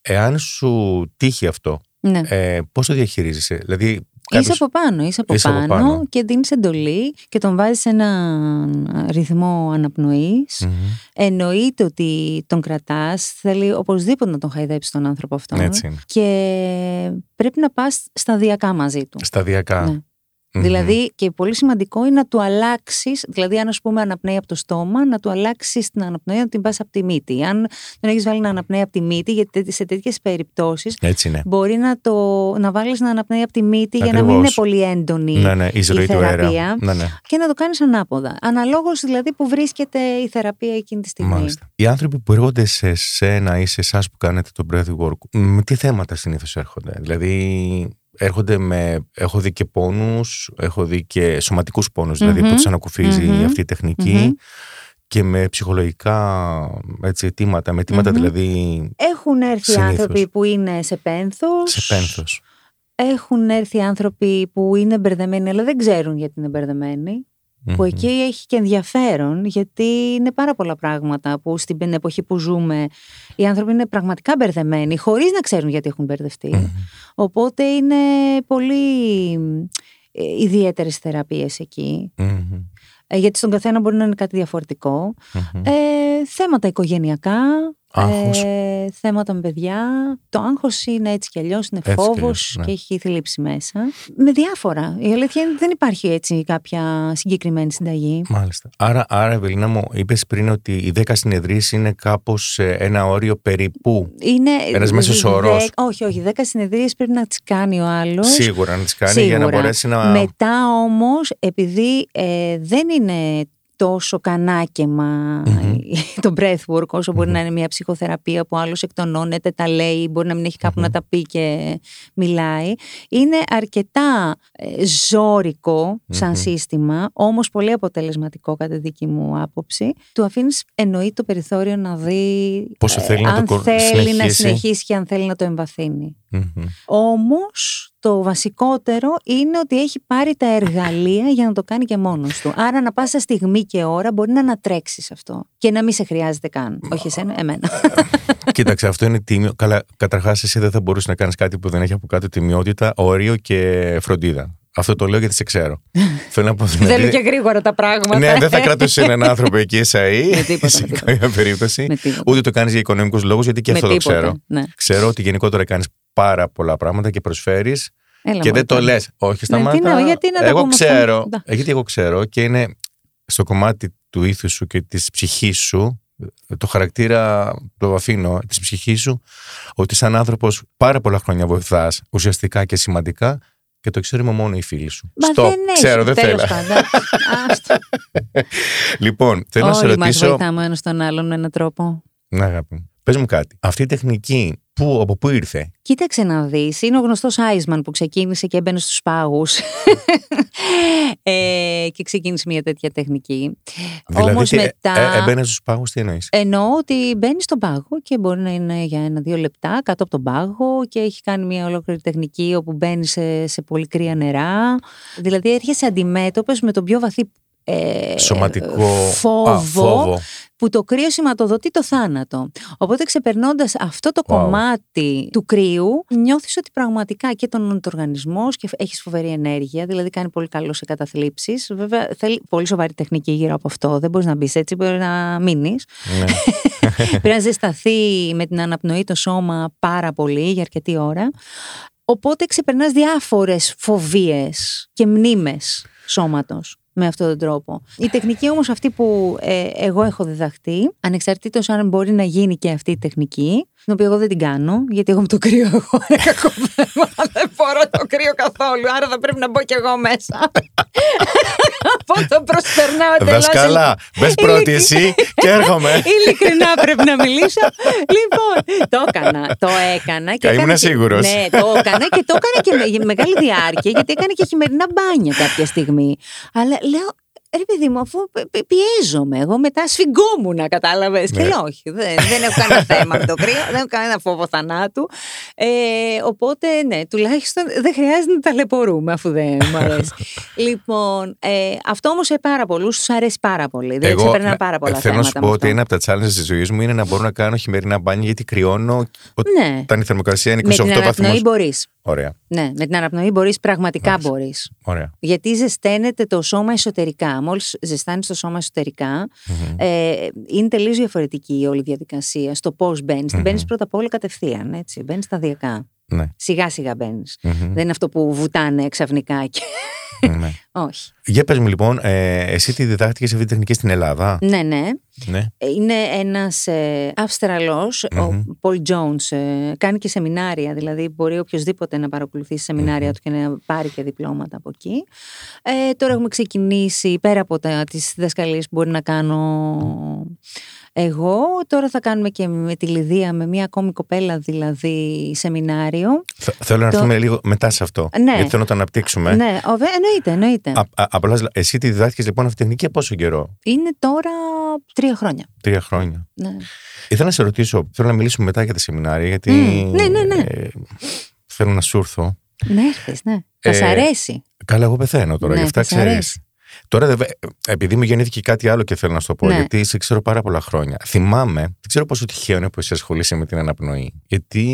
Εάν σου τύχει αυτό, Ναι. ε, πώς το διαχειρίζεσαι, Δηλαδή. Είσαι κάποιος- από πάνω, είσαι από, Είσαι από πάνω, πάνω. και δίνεις εντολή και τον βάζεις σε ένα ρυθμό αναπνοής. Μμμ. Εννοείται ότι τον κρατάς, θέλει οπωσδήποτε να τον χαϊδέψει τον άνθρωπο αυτό. Έτσι είναι. Και πρέπει να πας σταδιακά μαζί του. Σταδιακά. Ναι. Μμμ. Δηλαδή, και πολύ σημαντικό είναι να του αλλάξεις, δηλαδή, αν ας πούμε αναπνέει από το στόμα, να του αλλάξεις την αναπνοή, να την πας από τη μύτη. Αν δεν έχεις βάλει να αναπνέει από τη μύτη, γιατί σε τέτοιες περιπτώσεις Έτσι είναι. μπορεί να, το, να βάλεις να αναπνέει από τη μύτη για να μην είναι Ακριβώς. πολύ έντονη Ναι, ναι, η εισρωή του αέρα. θεραπεία. Ναι, ναι. και να το κάνεις ανάποδα. Αναλόγως δηλαδή που βρίσκεται η θεραπεία εκείνη τη στιγμή. Μάλιστα. Οι άνθρωποι που έρχονται σε σένα ή σε εσάς που κάνετε το breathwork, με τι θέματα συνήθως έρχονται; Δηλαδή, έρχονται με. Έχω δει και πόνους, έχω δει και σωματικούς πόνους, δηλαδή Μμμ. που τους ανακουφίζει Μμμ. αυτή η τεχνική. Μμμ. Και με ψυχολογικά έτσι, αιτήματα, με αιτήματα Μμμ. δηλαδή Έχουν έρθει Συνήθως. άνθρωποι που είναι σε πένθος. σε πένθος. Έχουν έρθει άνθρωποι που είναι μπερδεμένοι, αλλά δεν ξέρουν γιατί είναι μπερδεμένοι. Που Μμμ. εκεί έχει και ενδιαφέρον, γιατί είναι πάρα πολλά πράγματα που στην εποχή που ζούμε οι άνθρωποι είναι πραγματικά μπερδεμένοι, χωρίς να ξέρουν γιατί έχουν μπερδευτεί. Μμμ. Οπότε είναι πολύ ε, ιδιαίτερες θεραπείες εκεί. Μμμ. Ε, γιατί στον καθένα μπορεί να είναι κάτι διαφορετικό. Μμμ. Ε, θέματα οικογενειακά, Άγχος. ε, θέματα με παιδιά. Το άγχος είναι έτσι κι αλλιώς, είναι Έτσι κι φόβος αλλιώς, ναι. και έχει θλίψη μέσα. Με διάφορα. Η αλήθεια είναι ότι δεν υπάρχει έτσι κάποια συγκεκριμένη συνταγή. Μάλιστα. Άρα, άρα Ευελίνα μου, είπες πριν ότι οι 10 συνεδρίες είναι κάπως ένα όριο περίπου. Είναι Ένας μέσος δε- όρος. Όχι, όχι. Δέκα συνεδρίες πρέπει να τις κάνει ο άλλος. Σίγουρα να τις κάνει για να Σίγουρα. μπορέσει να. Μετά όμως, επειδή ε, δεν είναι τόσο κανάκεμα Μμμ. το breathwork όσο μπορεί να είναι μια ψυχοθεραπεία που άλλος εκτονώνεται, τα λέει, μπορεί να μην έχει κάπου Μμμ. να τα πει και μιλάει. Είναι αρκετά ε, ζώρικο σαν Μμμ. σύστημα, όμως πολύ αποτελεσματικό κατά τη δική μου άποψη. Του αφήνεις εννοεί το περιθώριο να δει Πόσο θέλει να αν το κο- θέλει να συνεχίσει. συνεχίσει και αν θέλει να το εμβαθύνει. Μμμ. Όμως το βασικότερο είναι ότι έχει πάρει τα εργαλεία για να το κάνει και μόνος του. Άρα να πάσα στιγμή και ώρα μπορεί να ανατρέξεις αυτό και να μην σε χρειάζεται καν. Όχι εσένα, εμένα. Κοίταξε, αυτό είναι τίμιο. Καλά, καταρχάς, εσύ δεν θα μπορούσες να κάνεις κάτι που δεν έχει από κάτω τιμιότητα, όριο και φροντίδα. Αυτό το λέω γιατί σε ξέρω. Θέλω να πω δηλαδή- Θέλω και γρήγορα τα πράγματα. Ναι, δεν θα κρατούσε έναν άνθρωπο εκεί εσαΐ Με τίποτα, σε με τίποτα. καμία περίπτωση. Με τίποτα. Ούτε το κάνεις για οικονομικούς λόγους, γιατί και Με αυτό το τίποτα, ξέρω. Ναι. Ξέρω ότι γενικότερα κάνεις πάρα πολλά πράγματα και προσφέρεις Έλα, και μωρέ, δεν το τώρα. λες. Όχι, σταμάτα. τι να- γιατί να το εγώ πούμε αυτό. ξέρω. Ντα. ε, Γιατί εγώ ξέρω και είναι στο κομμάτι του ήθους σου και της ψυχής σου, το χαρακτήρα το αφήνω της ψυχής σου, ότι σαν άνθρωπος πάρα πολλά χρόνια βοηθάς ουσιαστικά και σημαντικά και το ξέρουμε μόνο οι φίλοι σου. Μα Stop. δεν έχει. Ξέρω, δεν Τέλος θέλω. πάντων. Άστο. Λοιπόν, θέλω να σε Όλοι μας ρωτήσω. βοηθάμε ένας τον άλλον με έναν τρόπο. Ναι, αγάπη μου. Πες μου κάτι. Αυτή η τεχνική που, από πού ήρθε; Κοίταξε να δεις, είναι ο γνωστός Άισμαν που ξεκίνησε και έμπαινε στους πάγους ε, και ξεκίνησε μια τέτοια τεχνική. Όμως τι, μετά... ε, έμπαινε στους πάγους, τι εννοείς; Εννοώ ότι μπαίνει στον πάγο και μπορεί να είναι για ένα-δύο λεπτά κάτω από τον πάγο και έχει κάνει μια ολόκληρη τεχνική όπου μπαίνει σε, σε πολύ κρύα νερά. Δηλαδή έρχεσαι αντιμέτωπες με τον πιο βαθύ ε, Σωματικό φόβο, Α, φόβο. Που το κρύο σηματοδοτεί το θάνατο. Οπότε ξεπερνώντας αυτό το Wow. κομμάτι του κρύου, νιώθεις ότι πραγματικά και τον οργανισμό και έχεις φοβερή ενέργεια, δηλαδή κάνει πολύ καλό σε καταθλίψεις. Βέβαια θέλει πολύ σοβαρή τεχνική γύρω από αυτό, δεν μπορείς να μπεις έτσι, μπορεί να μείνεις. Ναι. Πρέπει να ζεσταθεί με την αναπνοή το σώμα πάρα πολύ για αρκετή ώρα. Οπότε ξεπερνάς διάφορες φοβίες και μνήμες σώματος με αυτόν τον τρόπο. Η τεχνική όμως αυτή που ε, εγώ έχω διδαχτεί, ανεξαρτήτως αν μπορεί να γίνει και αυτή η τεχνική, την οποία εγώ δεν την κάνω, γιατί εγώ με το κρύο έχω ένα κακό θέμα. δεν μπορώ το κρύο καθόλου, άρα θα πρέπει να μπω κι εγώ μέσα. Από το προσπερνάω εντελώς. Δασκάλα, μπες πρώτη εσύ και έρχομαι. Ειλικρινά πρέπει να μιλήσω. λοιπόν, το έκανα. Το έκανα. Και Ήμουν έκανα και- σίγουρος. Ναι, το έκανα και το έκανα και με μεγάλη διάρκεια, γιατί έκανα και χειμερινά μπάνια κάποια στιγμή. Αλλά λέω, ρε παιδί μου, αφού πι- πι- πιέζομαι, εγώ μετά σφιγγόμουν, κατάλαβες. Και Ναι. λέω, όχι, δεν, δεν έχω κανένα θέμα με το κρύο, δεν έχω κανένα φόβο θανάτου. Ε, οπότε, ναι, τουλάχιστον δεν χρειάζεται να ταλαιπωρούμε, αφού δεν μου αρέσει. λοιπόν, ε, αυτό όμως σε πάρα πολλούς τους αρέσει πάρα πολύ. Δεν ξεπερνά ναι, πάρα πολλά θέλω θέματα. να σου με πω αυτό. ότι ένα από τα challenges της ζωής μου είναι να μπορώ να κάνω χειμερινά μπάνια γιατί κρυώνω Ναι. όταν η θερμοκρασία είναι Με την 28 αναπνοή βαθμούς. μπορείς. Ωραία, Ναι, με την αναπνοή μπορείς, πραγματικά μπορείς. ωραία. Γιατί ζεσταίνεται το σώμα εσωτερικά. Μόλις ζεστάνεις το σώμα εσωτερικά, ε, είναι τελείως διαφορετική η όλη διαδικασία. Στο πώς μπαίνεις. Την μπαίνεις πρώτα απ' όλα κατευθείαν. Έτσι. Μπαίνεις σταδιακά. Ναι. Σιγά σιγά μπαίνεις. Μμμ. Δεν είναι αυτό που βουτάνε ξαφνικά. Και... ναι. Όχι. Για πες μου λοιπόν, ε, εσύ τη διδάχτηκες αυτή τη τεχνική στην Ελλάδα; Ναι, ναι. Ναι. Είναι ένας ε, Αυστραλός, ο Πολ Τζόουνς, ε, κάνει και σεμινάρια, δηλαδή μπορεί οποιοδήποτε να παρακολουθήσει σεμινάρια του και να πάρει και διπλώματα από εκεί. Ε, τώρα έχουμε ξεκινήσει, πέρα από τα, τις διδασκαλίες που μπορεί να κάνω εγώ, τώρα θα κάνουμε και με τη Λιδία, με μια ακόμη κοπέλα δηλαδή, σεμινάριο. Θ- Θέλω να Το- έρθουμε λίγο μετά σε αυτό. Ναι. Γιατί θέλω να το αναπτύξουμε. Ναι, ω, βε- εννοείται, εννοείται. Α, α, απλά, εσύ τη διδάχτηκες λοιπόν αυτή τη τεχνική για πόσο καιρό, Είναι τώρα τρία χρόνια. τρία χρόνια. Ναι. Ήθελα να σε ρωτήσω, θέλω να μιλήσουμε μετά για τα σεμινάρια, γιατί. Μμ, ναι, ναι, ναι. ε, θέλω να σου έρθω. Να έρθεις, ναι. Θα σ' Ε, αρέσει. Καλά, εγώ πεθαίνω τώρα, Ναι, γι' αυτά θα σ' ξέρεις. αρέσει. Τώρα, δε- επειδή μου γεννήθηκε κάτι άλλο και θέλω να σου το πω, Ναι. γιατί σε ξέρω πάρα πολλά χρόνια. Θυμάμαι, δεν ξέρω πόσο τυχαίο είναι που εσύ ασχολείσαι με την αναπνοή. Γιατί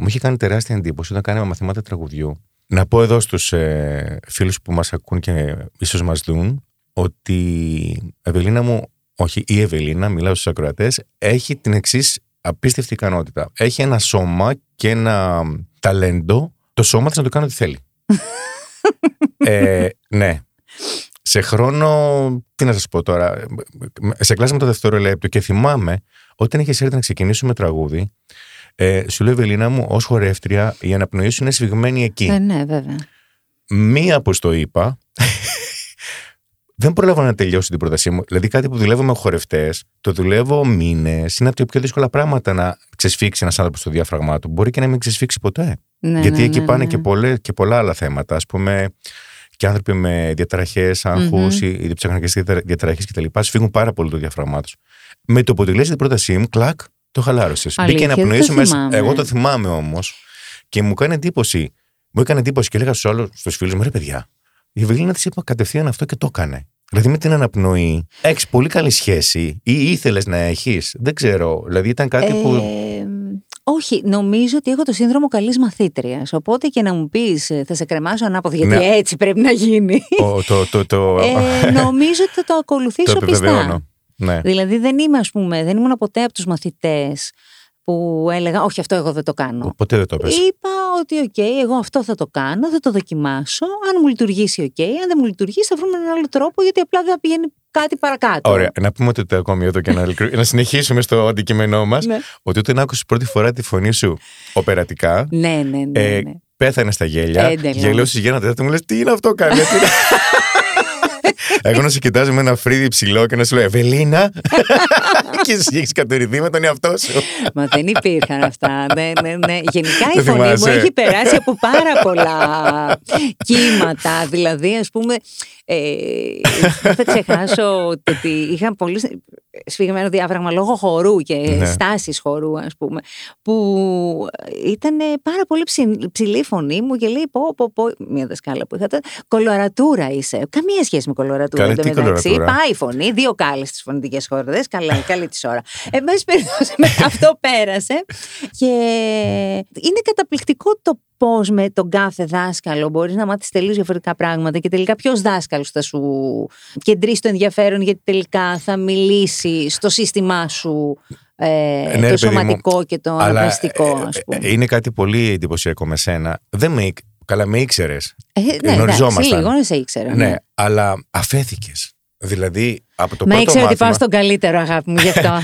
μου είχε κάνει τεράστια εντύπωση όταν κάναμε μαθήματα τραγουδιού. Να πω εδώ στους ε, φίλους που μας ακούν και ίσως μας δουν, ότι η Ευελίνα μου, όχι η Ευελίνα, μιλάω στους ακροατές, έχει την εξής απίστευτη ικανότητα. Έχει ένα σώμα και ένα ταλέντο, το σώμα της να το κάνει ό,τι θέλει. ε, ναι. Σε χρόνο, τι να σας πω τώρα, σε κλάσαμε το δευτερόλεπτο και θυμάμαι όταν είχες έρθει να ξεκινήσουμε τραγούδι, ε, σου λέω Ευελίνα μου, ως χορεύτρια η αναπνοή σου είναι σφιγμένη εκεί. Ε, ναι, βέβαια. Μία που το είπα, δεν πρόλαβα να τελειώσω την πρότασή μου. Δηλαδή, κάτι που δουλεύω με χορευτές, το δουλεύω μήνες. Είναι από τα πιο δύσκολα πράγματα να ξεσφίξει ένας άνθρωπος στο διάφραγμά του. Μπορεί και να μην ξεσφίξει ποτέ. Ναι, Γιατί ναι, εκεί ναι, πάνε ναι. Και, πολλές, και πολλά άλλα θέματα. Α πούμε, και άνθρωποι με διαταραχές, άγχου Μμμ. ή διψαχνικέ διαταραχές κτλ. Σφίγγουν πάρα πολύ το διάφραγμά του. Με το που τελείωσε την πρότασή μου, κλακ, το χαλάρωσες. Αλήθεια, Μπήκε να δεν πνοήσει το μέσα. θυμάμαι. Εγώ το θυμάμαι όμως και μου κάνει εντύπωση. Μου έκανε εντύπωση και έλεγα στους άλλους, στους φίλους μου, ρε παιδιά, η Ευελίνα της είπα κατευθείαν αυτό και το έκανε. Δηλαδή με την αναπνοή έχεις πολύ καλή σχέση ή ήθελες να έχεις. Δεν ξέρω. Δηλαδή ήταν κάτι που. Ε, όχι, νομίζω ότι έχω το σύνδρομο καλής μαθήτριας. Οπότε και να μου πεις ε, θα σε κρεμάσω ανάποδα, γιατί Ναι. έτσι πρέπει να γίνει. το, το, το, το, ε, νομίζω ότι θα το το ακολουθήσω πιστά. επιβεβαιώνω. Ναι. Δηλαδή δεν είμαι, ας πούμε, δεν ήμουν ποτέ από τους μαθητές που έλεγα όχι αυτό εγώ δεν το κάνω. Ποτέ δεν το 'πες. Είπα ότι οκ, εγώ αυτό θα το κάνω, θα το δοκιμάσω. Αν μου λειτουργήσει οκ, αν δεν μου λειτουργήσει θα βρούμε έναν άλλο τρόπο γιατί απλά δεν πηγαίνει κάτι παρακάτω. Ωραία. Να πούμε ότι το ακόμη εδώ και να, ειλικρι- να συνεχίσουμε στο αντικείμενό μας. Ναι. Ότι όταν άκουσες πρώτη φορά τη φωνή σου οπερατικά, Ναι, ναι, ναι. ε, ναι. πέθανε στα γέλια. Εντελώς. Γελούσες για ένα μου λες: Τι είναι αυτό, κάνει. Εγώ να σε κοιτάζω με ένα φρύδι ψηλό και να σου λέω Ευελίνα. και εσύ έχεις κατορυθεί με τον εαυτό σου. Μα δεν υπήρχαν αυτά. ναι, ναι, ναι. Γενικά η Δεν φωνή μου θυμάσαι. έχει περάσει από πάρα πολλά κύματα. Δηλαδή, ας πούμε, ε, δεν θα ξεχάσω ότι είχα πολύ σφιγμένο διάφραγμα λόγω χορού και Ναι. στάσεις χορού, ας πούμε, που ήταν πάρα πολύ ψη- ψηλή η φωνή μου και λέει πω, πω, πω, μια δασκάλα που είχα τότε, κολορατούρα είσαι. Καμία σχέση με κολορατούρα. Καλέ, τι εντωμεταξύ. κολορατούρα; Πάει η φωνή, δύο κάλες στις φωνητικές χορδές, καλά, καλή της ώρα. Εν πάση περιπτώσει, μετά αυτό πέρασε και είναι καταπληκτικό το πώς με τον κάθε δάσκαλο μπορείς να μάθεις τελείως διαφορετικά πράγματα και τελικά ποιος δάσκαλος θα σου κεντρήσει το ενδιαφέρον γιατί τελικά θα μιλήσει στο σύστημά σου ε, Ναι, ρε το παιδί μου, σωματικό και το Αλλά, αναπνευστικό, ε, ας ε, πούμε. Είναι κάτι πολύ εντυπωσιακό με σένα. Δεν με, ήξ- καλά, με ήξερες. Ε, ναι, εντάξει, γνωριζόμασταν. λίγο να σε ήξερα. Ναι, Ναι. αλλά αφέθηκες. Δηλαδή από το Μα πρώτο ήξερα ότι μάθημα. πάω στον καλύτερο, αγάπη μου, γι' αυτό.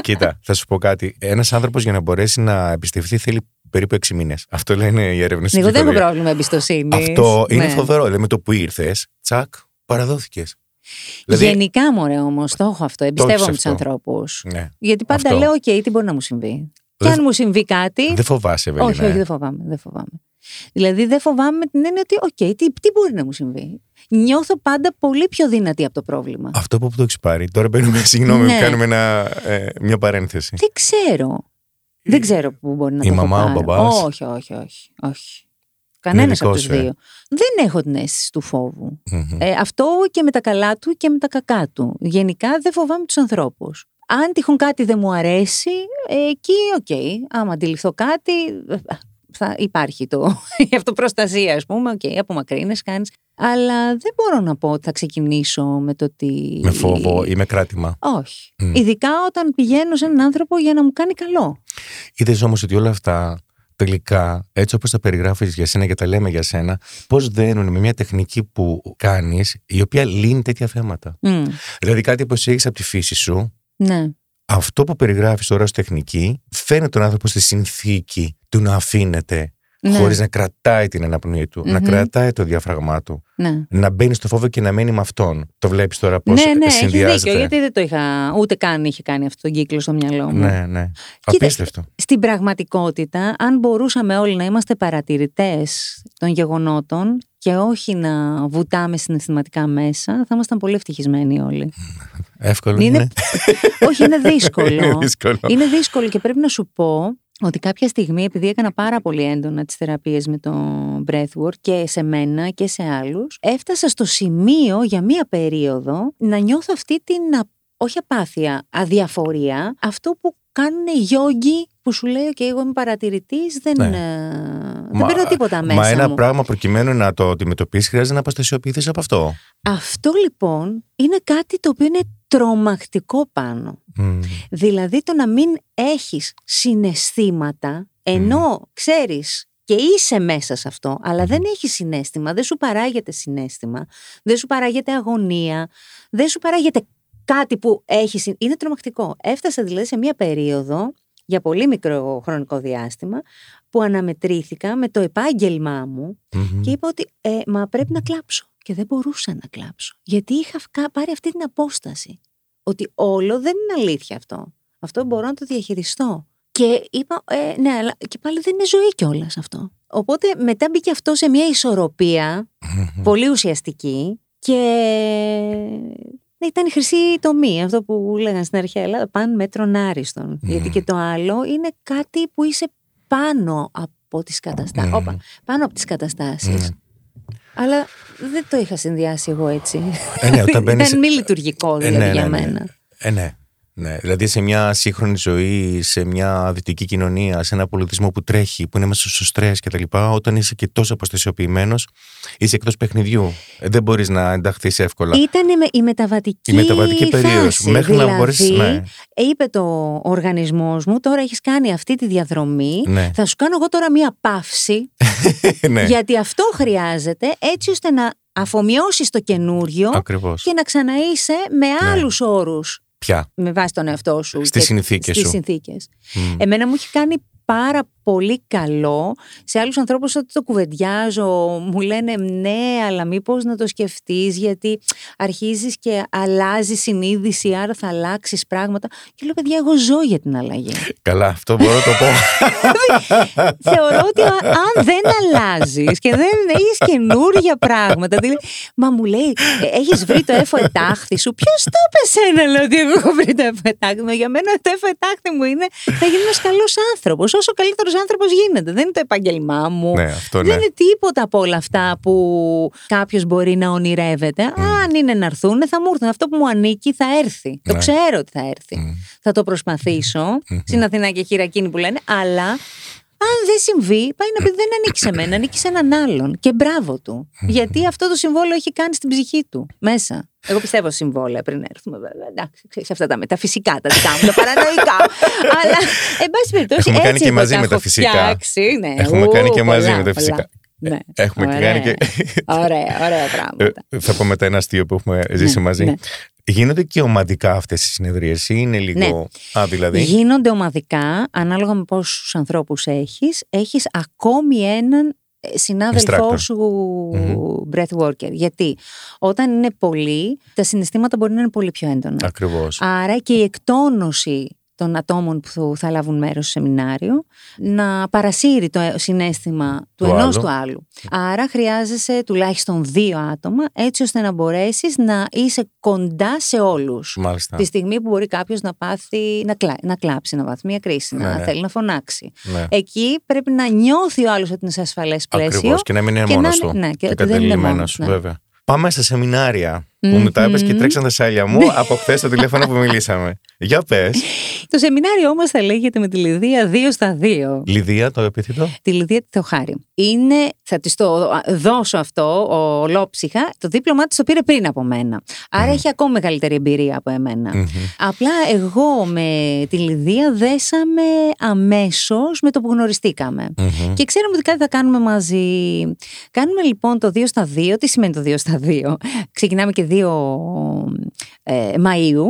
Κοίτα, θα σου πω κάτι. Ένας άνθρωπος για να μπορέσει να εμπιστευτεί θέλει περίπου 6 μήνες. Αυτό λένε οι έρευνες Εγώ δεν έχω πρόβλημα εμπιστοσύνης. Αυτό είναι φοβερό. Δηλαδή με το που ήρθες, τσακ, παραδόθηκες. Δηλαδή, Γενικά, μωρέ, όμως, το έχω αυτό. Εμπιστεύομαι τους ανθρώπους. Ναι. Γιατί πάντα Αυτό. λέω: Οκ, τι μπορεί να μου συμβεί. Και Δεν- αν μου συμβεί κάτι. Δεν φοβάσαι, Ευελίνα. όχι, όχι, δεν φοβάμαι. Δεν φοβάμαι. Δηλαδή, δεν φοβάμαι με την έννοια ότι, οκ, τι, τι μπορεί να μου συμβεί. Νιώθω πάντα πολύ πιο δυνατή από το πρόβλημα. Αυτό που το έχεις πάρει. Τώρα μπαίνουμε, συγγνώμη, Ναι. κάνουμε ένα, ε, μια παρένθεση. Δεν ξέρω. Δεν ξέρω πού μπορεί να Η το μαμά, ο έχω πάρει. μπαμπάς; Όχι, όχι, όχι. όχι. Κανένας από τους δικούς σου, ε. δύο. Δεν έχω την αίσθηση του φόβου. Μμμ. Ε, αυτό και με τα καλά του και με τα κακά του. Γενικά δεν φοβάμαι τους ανθρώπους. Αν τυχόν κάτι δεν μου αρέσει, ε, εκεί, οκ. Άμα αντιληφθώ κάτι, ε, θα υπάρχει το, η αυτοπροστασία, ας πούμε. Οκ, απομακρύνες, κάνεις. Αλλά δεν μπορώ να πω ότι θα ξεκινήσω με το ότι. Με φόβο ή με κράτημα. Όχι. Μμ. Ειδικά όταν πηγαίνω σε έναν άνθρωπο για να μου κάνει καλό. Είδες όμως ότι όλα αυτά τελικά, έτσι όπως τα περιγράφεις για σένα και τα λέμε για σένα, πώς δένουν με μια τεχνική που κάνεις, η οποία λύνει τέτοια θέματα. Μμ. Δηλαδή κάτι που εσύ έχεις από τη φύση σου, Ναι. αυτό που περιγράφεις τώρα ως τεχνική, φαίνεται τον άνθρωπος στη συνθήκη του να αφήνεται Ναι. χωρίς να κρατάει την αναπνοή του, να Μμμ. κρατάει το διάφραγμά του, Ναι. να μπαίνει στο φόβο και να μένει με αυτόν. Το βλέπεις τώρα πώς ναι, ναι, έχεις συνδυάζεται. δίκιο. Γιατί δεν το είχα, ούτε καν είχε κάνει αυτό τον κύκλο στο μυαλό μου. Ναι, ναι. Απίστευτο. Στην πραγματικότητα, αν μπορούσαμε όλοι να είμαστε παρατηρητές των γεγονότων και όχι να βουτάμε συναισθηματικά μέσα, θα ήμασταν πολύ ευτυχισμένοι όλοι. Εύκολο Είναι- είναι. όχι, είναι δύσκολο. Είναι δύσκολο. Είναι δύσκολο και πρέπει να σου πω ότι κάποια στιγμή, επειδή έκανα πάρα πολύ έντονα τις θεραπείες με το breathwork και σε μένα και σε άλλους, έφτασα στο σημείο για μία περίοδο να νιώθω αυτή την, α- όχι απάθεια, αδιαφορία, αυτό που κάνουν οι γιόγκοι που σου λέει «ΟΚ, εγώ είμαι παρατηρητής, δεν, Ναι. Ε, δεν Μα- παίρνω τίποτα μέσα Μα ένα μου». πράγμα προκειμένου να το αντιμετωπίσεις χρειάζεται να αποστασιοποιηθεί από αυτό. Αυτό λοιπόν είναι κάτι το οποίο είναι τρομακτικό πάνω. Μμ. Δηλαδή το να μην έχεις συναισθήματα ενώ ξέρεις και είσαι μέσα σε αυτό, αλλά δεν έχεις συνέστημα, δεν σου παράγεται συνέστημα, δεν σου παράγεται αγωνία, δεν σου παράγεται κάτι που έχεις. συν- Είναι τρομακτικό. Έφτασα δηλαδή σε μία περίοδο για πολύ μικρό χρονικό διάστημα που αναμετρήθηκα με το επάγγελμά μου Μμμ. και είπα ότι ε, μα πρέπει να κλάψω. Και δεν μπορούσα να κλάψω. Γιατί είχα φκα- πάρει αυτή την απόσταση. Ότι όλο δεν είναι αλήθεια αυτό. Αυτό μπορώ να το διαχειριστώ. Και είπα, ε, ναι, αλλά και πάλι δεν είναι ζωή κιόλας αυτό. Οπότε μετά μπήκε αυτό σε μια ισορροπία πολύ ουσιαστική και ναι, ήταν η χρυσή τομή, αυτό που λέγανε στην αρχαία Ελλάδα, παν μέτρον άριστον. Γιατί και το άλλο είναι κάτι που είσαι πάνω από τις καταστάσεις. Μμμ. Όπα, πάνω από τις καταστάσεις. Ναι. Αλλά δεν το είχα συνδυάσει εγώ έτσι. Ε, ναι, όταν μπαίνεις- Ήταν μη λειτουργικό Ε, δηλαδή ναι, για ναι, ναι. μένα. Ε, ναι. Ναι. Δηλαδή σε μια σύγχρονη ζωή, σε μια δυτική κοινωνία, σε ένα πολιτισμό που τρέχει, που είναι μέσα στο στρες κτλ., όταν είσαι και τόσο αποστασιοποιημένος, είσαι εκτός παιχνιδιού. Ε, δεν μπορείς να ενταχθείς εύκολα. Ήταν η μεταβατική, Η μεταβατική περίοδος, φάση. μέχρι να δηλαδή, μπορέσεις- ναι. Είπε το οργανισμός μου, τώρα έχεις κάνει αυτή τη διαδρομή, Ναι. θα σου κάνω εγώ τώρα μία παύση, ναι, γιατί αυτό χρειάζεται έτσι ώστε να αφομοιώσεις το καινούριο ακριβώς. και να ξαναείσαι με Ναι. άλλους όρους Πια. με βάση τον εαυτό σου. Στις και συνθήκες στις σου. συνθήκες. Μμ. Εμένα μου έχει κάνει πάρα πολύ καλό. Σε άλλους ανθρώπους ότι το κουβεντιάζω μου λένε ναι αλλά μήπως να το σκεφτείς γιατί αρχίζεις και αλλάζεις συνείδηση άρα θα αλλάξεις πράγματα και λέω παιδιά εγώ ζω για την αλλαγή. Καλά, αυτό μπορώ να το πω. Θεωρώ ότι α- αν δεν αλλάζεις και δεν έχεις καινούργια πράγματα δηλαδή, μα μου λέει «Ε, έχεις βρει το έφο ετάχθη σου ποιος το είπε σένα λέω ότι εγώ έχω βρει το έφο ετάχθη μου για μένα το έφο ετάχθη μου είναι θα γίνω ένας καλός άνθρωπος όσο καλύτερος άνθρωπος γίνεται δεν είναι το επάγγελμά μου ναι, αυτό ναι. δεν είναι τίποτα από όλα αυτά που κάποιος μπορεί να ονειρεύεται. Αν είναι να έρθουν, θα μου έρθουν. Αυτό που μου ανήκει θα έρθει. Το Ναι. ξέρω ότι θα έρθει. Θα το προσπαθήσω. Στην Αθηνά και χειρακίνη που λένε. Αλλά αν δεν συμβεί, πάει να πει δεν ανήκει σε μένα, ανήκει σε έναν άλλον. Και μπράβο του. Γιατί αυτό το συμβόλαιο έχει κάνει στην ψυχή του μέσα. Εγώ πιστεύω σε συμβόλαια πριν έρθουμε, βέβαια. Εντάξει, ξέρεις, αυτά τα μεταφυσικά, τα δικά μου, τα παρανοϊκά. Αλλά, εν πάση περιπτώσει, Έχουμε κάνει έτσι και εγώ μαζί τα έχω μεταφυσικά. φτιάξει, ναι. Έχουμε Ου, κάνει και μαζί πολλά, μεταφυσικά. πολλά. Ναι. Έχουμε ωραία. κάνει και- Ωραία, ωραία Ε, πράγματα. θα πω μετά ένα αστείο που έχουμε ζήσει Ναι, μαζί. ναι. Γίνονται και ομαδικά αυτές οι συνεδρίες, ή είναι λίγο. Ναι. Α, δηλαδή. Γίνονται ομαδικά, ανάλογα με πόσους ανθρώπους έχεις. Έχεις ακόμη έναν ε, συνάδελφό Instructor. σου breath worker. Γιατί όταν είναι πολλοί, τα συναισθήματα μπορεί να είναι πολύ πιο έντονα. Ακριβώς. Άρα και η εκτόνωση των ατόμων που θα λάβουν μέρος στο σεμινάριο να παρασύρει το συνέστημα του, Του ενός άλλου. του άλλου. Άρα χρειάζεσαι τουλάχιστον δύο άτομα έτσι ώστε να μπορέσεις να είσαι κοντά σε όλους. Μάλιστα. Τη στιγμή που μπορεί κάποιος να πάθει, να, κλα... να κλάψει, να πάθει μια κρίση, Ναι, να ναι. θέλει να φωνάξει. Ναι. Εκεί πρέπει να νιώθει ο άλλος ότι είναι σε ασφαλές πλαίσιο. Ακριβώς. Και να μην είναι και μόνος να του. είναι- ναι, και και ότι δεν είναι κατελημένος, μόνος, ναι. βέβαια. Πάμε στα σεμινάρια που Μμμ. μου τα έπες και τρέξαν τα σάλια μου από χθες το τηλέφωνο που μιλήσαμε. Για πες. Το σεμινάριο όμως θα λέγεται με τη Λιδία 2 στα 2. Λιδία, το επίθετο; τη Λιδία τη Θεοχάρη. Είναι, θα της το δώσω αυτό ολόψυχα, το δίπλωμά της το πήρε πριν από μένα. Άρα έχει ακόμη μεγαλύτερη εμπειρία από εμένα. Μμμ. Απλά εγώ με τη Λιδία δέσαμε αμέσως με το που γνωριστήκαμε. Μμμ. Και ξέρουμε ότι κάτι θα κάνουμε μαζί. Κάνουμε λοιπόν το 2 στα 2. Τι σημαίνει το 2 στα 2. Ξεκινάμε και 2 ε, Μαΐου.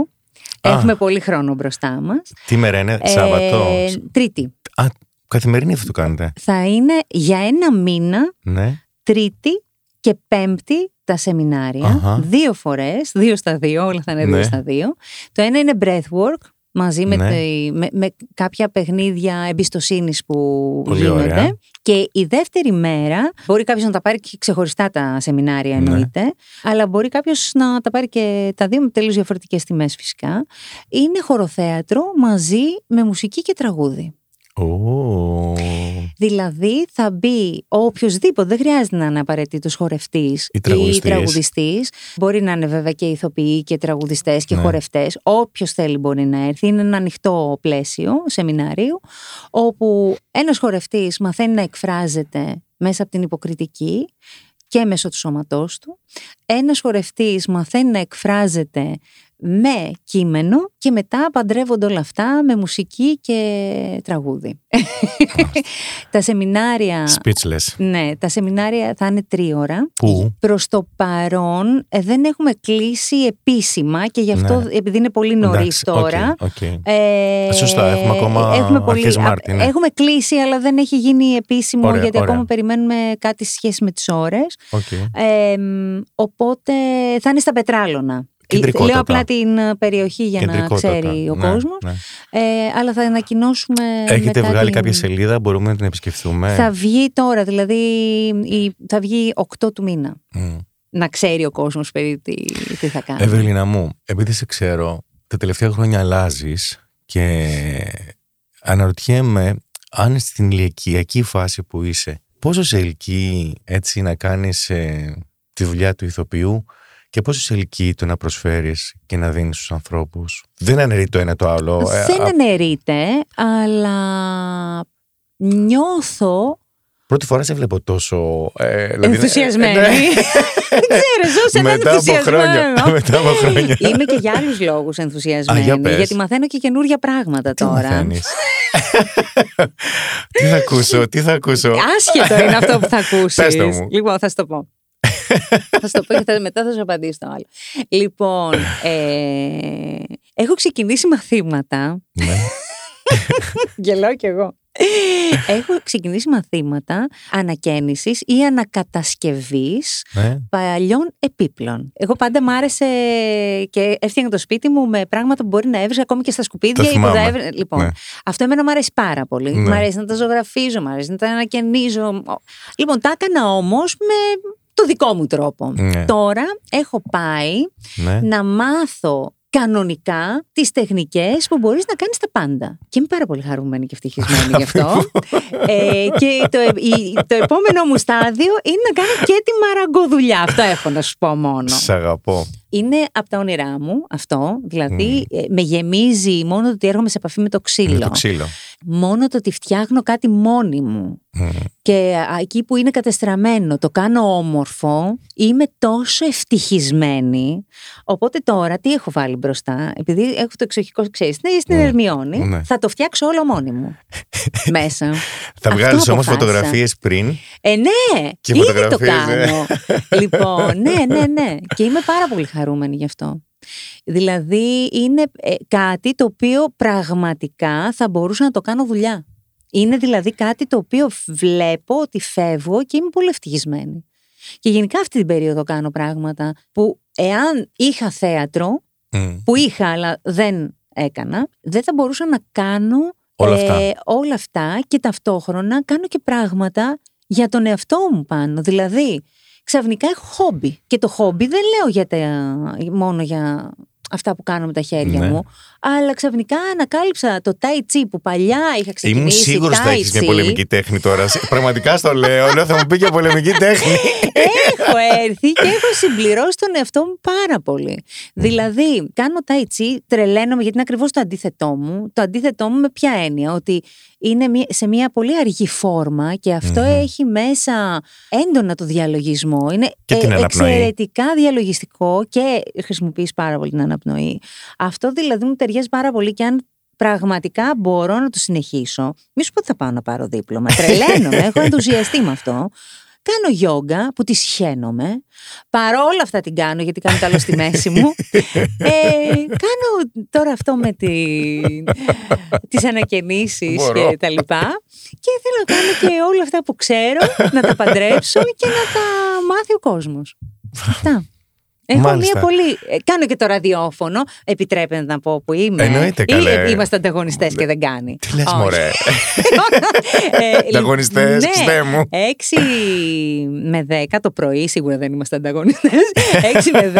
Α. Έχουμε πολύ χρόνο μπροστά μας. Τι μέρα είναι, Σάββατος; Ε, τρίτη. Α, καθημερινή αυτό το κάνετε. Θα είναι για ένα μήνα Ναι. Τρίτη και Πέμπτη τα σεμινάρια. Αχα. Δύο φορές, δύο στα δύο, όλα θα είναι δύο Ναι. στα δύο. Το ένα είναι breathwork, μαζί με, Ναι. τη- με, με κάποια παιχνίδια εμπιστοσύνης που Πολύ γίνονται. ωραία. Και η δεύτερη μέρα, μπορεί κάποιος να τα πάρει και ξεχωριστά τα σεμινάρια Ναι. εννοείται, αλλά μπορεί κάποιος να τα πάρει και τα δύο με τελείως διαφορετικές τιμές φυσικά. Είναι χωροθέατρο μαζί με μουσική και τραγούδι. Ω. Δηλαδή θα μπει οποιοδήποτε, δεν χρειάζεται να είναι απαραίτητος χορευτής Ή τραγουδιστής. τραγουδιστής. Μπορεί να είναι βέβαια και ηθοποιοί και τραγουδιστές και Ναι. χορευτές. Όποιος θέλει μπορεί να έρθει. Είναι ένα ανοιχτό πλαίσιο σεμινάριου, όπου ένας χορευτής μαθαίνει να εκφράζεται μέσα από την υποκριτική και μέσω του σώματός του. Ένας χορευτής μαθαίνει να εκφράζεται με κείμενο και μετά παντρεύονται όλα αυτά με μουσική και τραγούδι. τα σεμινάρια... Speechless. Ναι, τα σεμινάρια θα είναι τρίωρα. Πού; Προς το παρόν ε, δεν έχουμε κλείσει επίσημα και γι' αυτό Ναι. επειδή είναι πολύ νωρίς Εντάξει, τώρα. OK, OK. Ε, Σωστά, έχουμε ακόμα αρχές Μάρτη, ναι. Έχουμε κλείσει, αλλά δεν έχει γίνει επίσημο Ωραία, γιατί ωραία. ακόμα περιμένουμε κάτι σε σχέση με τις ώρες. Οκ. Ε, μ, οπότε θα είναι στα Πετράλωνα. Κεντρικότατα. Λέω απλά την ε, περιοχή για να Κεντρικότατα. ξέρει ο Ναι, κόσμος. ναι. Ε, αλλά θα ανακοινώσουμε Έχετε μετά βγάλει την- κάποια σελίδα, μπορούμε να την επισκεφθούμε; Θα βγει τώρα, δηλαδή η- θα βγει 8 του μήνα. Μμ. Να ξέρει ο κόσμος περί τι, τι θα κάνει. Ευελίνα μου, επειδή σε ξέρω, τα τελευταία χρόνια αλλάζεις και αναρωτιέμαι αν στην ηλικιακή φάση που είσαι, πόσο σε ελκύει έτσι να κάνεις ε, τη δουλειά του ηθοποιού και πόσο σε ελκύει το να προσφέρεις και να δίνεις στους ανθρώπους; Δεν αναιρεί το ένα το άλλο. ε, Δεν α- αναιρείται, αλλά νιώθω Πρώτη φορά σε βλέπω τόσο... Ε, δηλαδή- ενθουσιασμένη. Ε, ναι. Δεν ξέρω, ζω σε έναν Μετά από χρόνια. ενθουσιασμένο. Μετά από χρόνια. Είμαι και για άλλους λόγους Α, για ενθουσιασμένη, πες. γιατί μαθαίνω και καινούργια πράγματα Τι τώρα. μαθαίνεις; τι θα ακούσω, τι θα ακούσω; Άσχετο είναι αυτό που θα ακούσει. Πες το μου. Λοιπόν, θα σου το πω. Θα σου το πω και θα- μετά θα σου απαντήσω το άλλο. Λοιπόν, ε, έχω ξεκινήσει μαθήματα. Ναι. Γελάω κι εγώ. Έχω ξεκινήσει μαθήματα ανακαίνησης ή ανακατασκευής ναι. παλιών επίπλων. Εγώ πάντα μ' άρεσε και έφτιαγνα το σπίτι μου με πράγματα που μπορεί να έβρισκα ακόμη και στα σκουπίδια. Το ή που θυμάμαι. τα έβρισκα. Λοιπόν, Ναι. αυτό εμένα μου αρέσει πάρα πολύ. Ναι. Μ' αρέσει να τα ζωγραφίζω, μ' αρέσει να τα ανακαινίζω. Λοιπόν, τα έκανα όμως με το δικό μου τρόπο. Ναι. Τώρα έχω πάει ναι. να μάθω κανονικά τις τεχνικές που μπορείς να κάνεις τα πάντα. Και είμαι πάρα πολύ χαρούμενη και ευτυχισμένη γι' αυτό. ε, και το, η- το επόμενο μου στάδιο είναι να κάνω και τη μαραγκοδουλειά. Αυτό έχω να σου πω μόνο. Σ' αγαπώ. Είναι από τα όνειρά μου αυτό. Δηλαδή ε, με γεμίζει μόνο το ότι έρχομαι σε επαφή με το ξύλο. Με το ξύλο. Μόνο το ότι φτιάχνω κάτι μόνη μου. Μμ. Και α, εκεί που είναι κατεστραμμένο, το κάνω όμορφο, είμαι τόσο ευτυχισμένη. Οπότε τώρα τι έχω βάλει μπροστά, επειδή έχω το εξοχικό, ξέρεις, ναι, στην Ναι. Ερμιόνη, Ναι. θα το φτιάξω όλο μόνη μου. Μέσα. Θα Αυτό βγάλεις όμως αποφάσισα. φωτογραφίες πριν; Ε, ναι, Και ήδη το φωτογραφίες, ναι. κάνω. λοιπόν, ναι, ναι, ναι. Και είμαι πάρα πολύ χαρούμενη γι' αυτό. Δηλαδή είναι ε, κάτι το οποίο πραγματικά θα μπορούσα να το κάνω δουλειά. Είναι δηλαδή κάτι το οποίο βλέπω ότι φεύγω και είμαι πολύ ευτυχισμένη. Και γενικά αυτή την περίοδο κάνω πράγματα που εάν είχα θέατρο, Μμ. που είχα αλλά δεν έκανα, δεν θα μπορούσα να κάνω ε, Όλα αυτά. όλα αυτά και ταυτόχρονα κάνω και πράγματα για τον εαυτό μου πάνω. Δηλαδή, ξαφνικά έχω χόμπι. Και το χόμπι δεν λέω για τα, μόνο για αυτά που κάνω με τα χέρια Ναι. μου, αλλά ξαφνικά ανακάλυψα το Tai Chi που παλιά είχα Ήμουν ξεκινήσει. σίγουρος ότι θα Tai έχεις μια Chi. πολεμική τέχνη τώρα. Πραγματικά στο λέω. Λέω θα μου πει για πολεμική τέχνη. έχω έρθει και έχω συμπληρώσει τον εαυτό μου πάρα πολύ. Δηλαδή, κάνω tai chi, τρελαίνομαι γιατί είναι ακριβώς το αντίθετό μου. Το αντίθετό μου με ποια έννοια, ότι είναι μια- σε μια πολύ αργή φόρμα και αυτό Μμμ. έχει μέσα έντονα το διαλογισμό. Είναι Και την αναπνοή. εξαιρετικά διαλογιστικό και χρησιμοποιείς πάρα πολύ την αναπνοή. Αυτό δηλαδή μου ταιριάζει πάρα πολύ και αν πραγματικά μπορώ να το συνεχίσω, μη σου πω ότι θα πάω να πάρω δίπλωμα. Τρελαίνομαι, έχω ενθουσιαστεί με αυτό. Κάνω γιόγκα που τη σχαίνομαι. Παρόλα αυτά την κάνω γιατί κάνω καλό στη μέση μου. Ε, κάνω τώρα αυτό με τη, τις ανακαινήσεις Μπορώ. και τα λοιπά. Και θέλω να κάνω και όλα αυτά που ξέρω, να τα παντρέψω και να τα μάθει ο κόσμος. Αυτά. Έχω Μάλιστα. μία πολύ. ε, Κάνω και το ραδιόφωνο. Επιτρέπετε να πω που είμαι. Εννοείται, Ή καλέ. είμαστε ανταγωνιστές και δεν κάνει. Τι λες Όχι. μωρέ. Ε, Ανταγωνιστές, ναι, ξτέ μου. 6 με 10 το πρωί, σίγουρα δεν είμαστε ανταγωνιστές. 6 με 10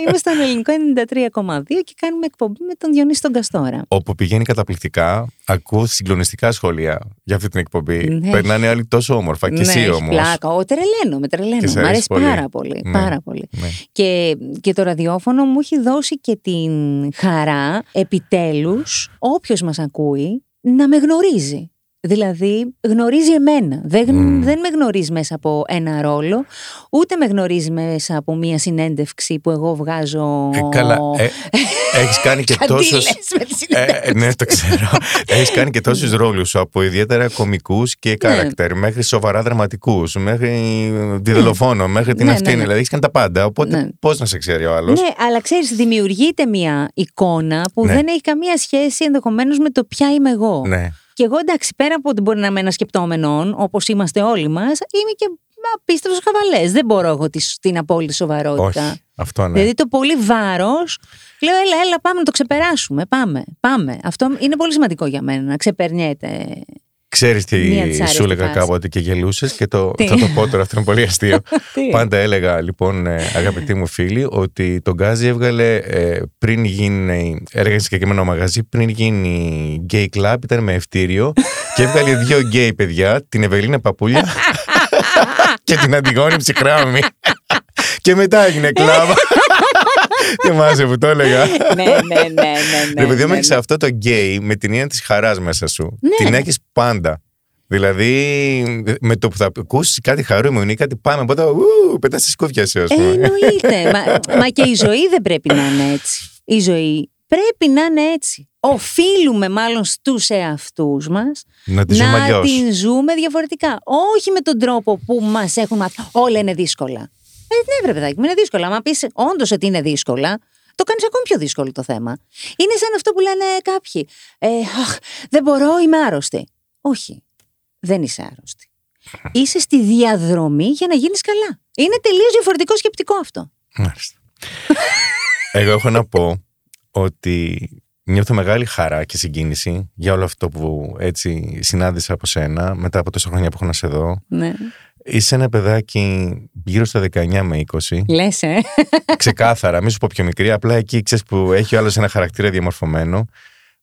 είμαστε στον ελληνικό 93,2 και κάνουμε εκπομπή με τον Διονύση τον Καστόρα. Όπου πηγαίνει καταπληκτικά, ακούω συγκλονιστικά σχόλια για αυτή την εκπομπή. Ναι. Περνάνε άλλοι τόσο όμορφα. Και Ναι, εσύ έχει όμως. Πλάκα. Ο, τρελαίνομαι, Και τρελαίνομαι. σε Μ' αρέσει αρέσει πολύ. πάρα πολύ. Ναι. Πάρα πολύ. Ναι. Και, και το ραδιόφωνο μου έχει δώσει και την χαρά, επιτέλους, όποιος μας ακούει, να με γνωρίζει. Δηλαδή, γνωρίζει εμένα. Δεν, γν- Μμμ. δεν με γνωρίζει μέσα από ένα ρόλο, ούτε με γνωρίζει μέσα από μία συνέντευξη που εγώ βγάζω. Ε, καλά. Ε, Έχεις κάνει και Καντήλες τόσους με τη συνέντευξη. Ε, ναι, το ξέρω. Έχεις κάνει και τόσους ρόλους από ιδιαίτερα κομικούς Ναι. και character μέχρι σοβαρά δραματικούς, μέχρι τη δολοφόνο, μέχρι την Ναι, αυτή. ναι, ναι. Δηλαδή έχεις κάνει τα πάντα. Οπότε Ναι. πώς να σε ξέρει ο άλλος; Ναι, αλλά ξέρεις, δημιουργείται μία εικόνα που Ναι. δεν έχει καμία σχέση ενδεχομένως με το ποια είμαι εγώ. Ναι. Και εγώ εντάξει, πέρα από ότι μπορεί να είμαι ένας σκεπτόμενο, όπως είμαστε όλοι μας, είμαι και απίστευτος χαβαλές. Δεν μπορώ εγώ τη- την απόλυτη σοβαρότητα. Όχι. Αυτό ναι. Δηλαδή το πολύ βάρος, λέω, έλα, έλα, πάμε να το ξεπεράσουμε. Πάμε, πάμε. Αυτό είναι πολύ σημαντικό για μένα, να ξεπερνιέται. Ξέρεις τι Μία της άρεστη σου έλεγα φάση. κάποτε και γελούσες και το, Τι; θα το πω τώρα, αυτό είναι πολύ αστείο. Τι; Πάντα έλεγα λοιπόν, ε, αγαπητοί μου φίλοι, ότι τον Γκάζι έβγαλε ε, πριν γίνει. Έργα σε συγκεκριμένο μαγαζί, πριν γίνει gay club, ήταν με ευτήριο και έβγαλε δύο gay παιδιά, την Ευελίνα Παπούλια και την Αντιγόνη Ψυχράμη. και μετά έγινε κλαμπ. Θυμάσαι που το έλεγα. ναι, ναι, ναι, ναι. ναι, Ρε παιδί μου, ναι, έχεις ναι. αυτό το γκέι με την έννοια της χαράς μέσα σου. Ναι. Την έχεις πάντα. Δηλαδή, με το που θα ακούσει κάτι χαρούμενο ή κάτι πάμε, οπότε ου, πετάς τη σκούφια σου, ας Ε, πούμε. εννοείται. μα, μα και η ζωή δεν πρέπει να είναι έτσι. Η ζωή πρέπει να είναι έτσι. Οφείλουμε μάλλον στους εαυτούς μας να τη ζούμε να αλλιώς. την ζούμε διαφορετικά. Όχι με τον τρόπο που μας έχουν μάθει. Όλα είναι δύσκολα. Ε, ναι, βρε παιδάκι μου, είναι δύσκολα. Αν πεις όντως ότι είναι δύσκολα, το κάνεις ακόμη πιο δύσκολο το θέμα. Είναι σαν αυτό που λένε κάποιοι. Ε, αχ, δεν μπορώ, είμαι άρρωστη. Όχι, δεν είσαι άρρωστη. Είσαι στη διαδρομή για να γίνεις καλά. Είναι τελείως διαφορετικό σκεπτικό αυτό. Μάλιστα. Εγώ έχω να πω ότι νιώθω μεγάλη χαρά και συγκίνηση για όλο αυτό που έτσι συνάντησα από σένα μετά από τόσα χρόνια που έχω να σε δω. Ναι. Είσαι ένα παιδάκι γύρω στα 19 με 20. Λες, ε. ξεκάθαρα, μην σου πω πιο μικρή, απλά εκεί ξέρεις που έχει ο άλλος ένα χαρακτήρα διαμορφωμένο,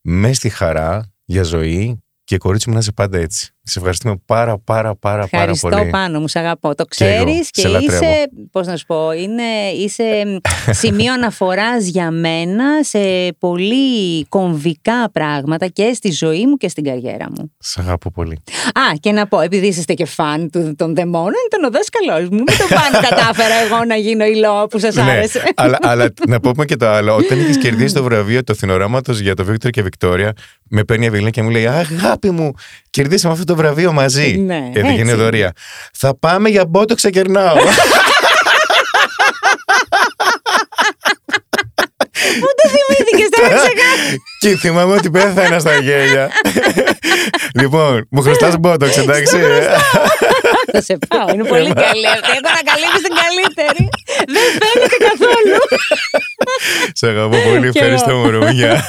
μες στη χαρά για ζωή και κορίτσι μου να είσαι πάντα έτσι. Σε ευχαριστούμε πάρα πάρα πάρα πάρα Ευχαριστώ πολύ. πάνω μου, σ' αγαπώ. Το Και εγώ, ξέρεις και, σε λατρεύω. είσαι, πώς να σου πω, είναι, είσαι σημείο αναφοράς για μένα σε πολύ κομβικά πράγματα και στη ζωή μου και στην καριέρα μου. Σ' αγαπώ πολύ. Α, και να πω, επειδή είσαστε και φαν του, των δαιμόνων, ήταν ο δάσκαλός μου. Μην το πάνω κατάφερα εγώ να γίνω υλό που σας άρεσε. Ναι, αλλά, αλλά να πούμε και το άλλο. Όταν είχες κερδίσει το βραβείο του φθινοράματο για το Βίκτορ και Βικτόρια, με παίρνει η Ευελίνα και μου λέει Αγάπη μου, κερδίσαμε αυτό το βραβείο μαζί. Ναι, και έτσι έγινε είναι. δωρεία. Θα πάμε για μπότο ξεκερνάω. Και θυμάμαι ότι πέθανα στα γέλια. λοιπόν, μου χρωστάς μπότοξ, εντάξει. Θα σε πάω. Είναι πολύ καλή αυτή. Έχω ανακαλύψει την καλύτερη. Δεν φαίνεται καθόλου. Σε αγαπώ πολύ. Κι εγώ. Ευχαριστώ, Μωρό. Γεια.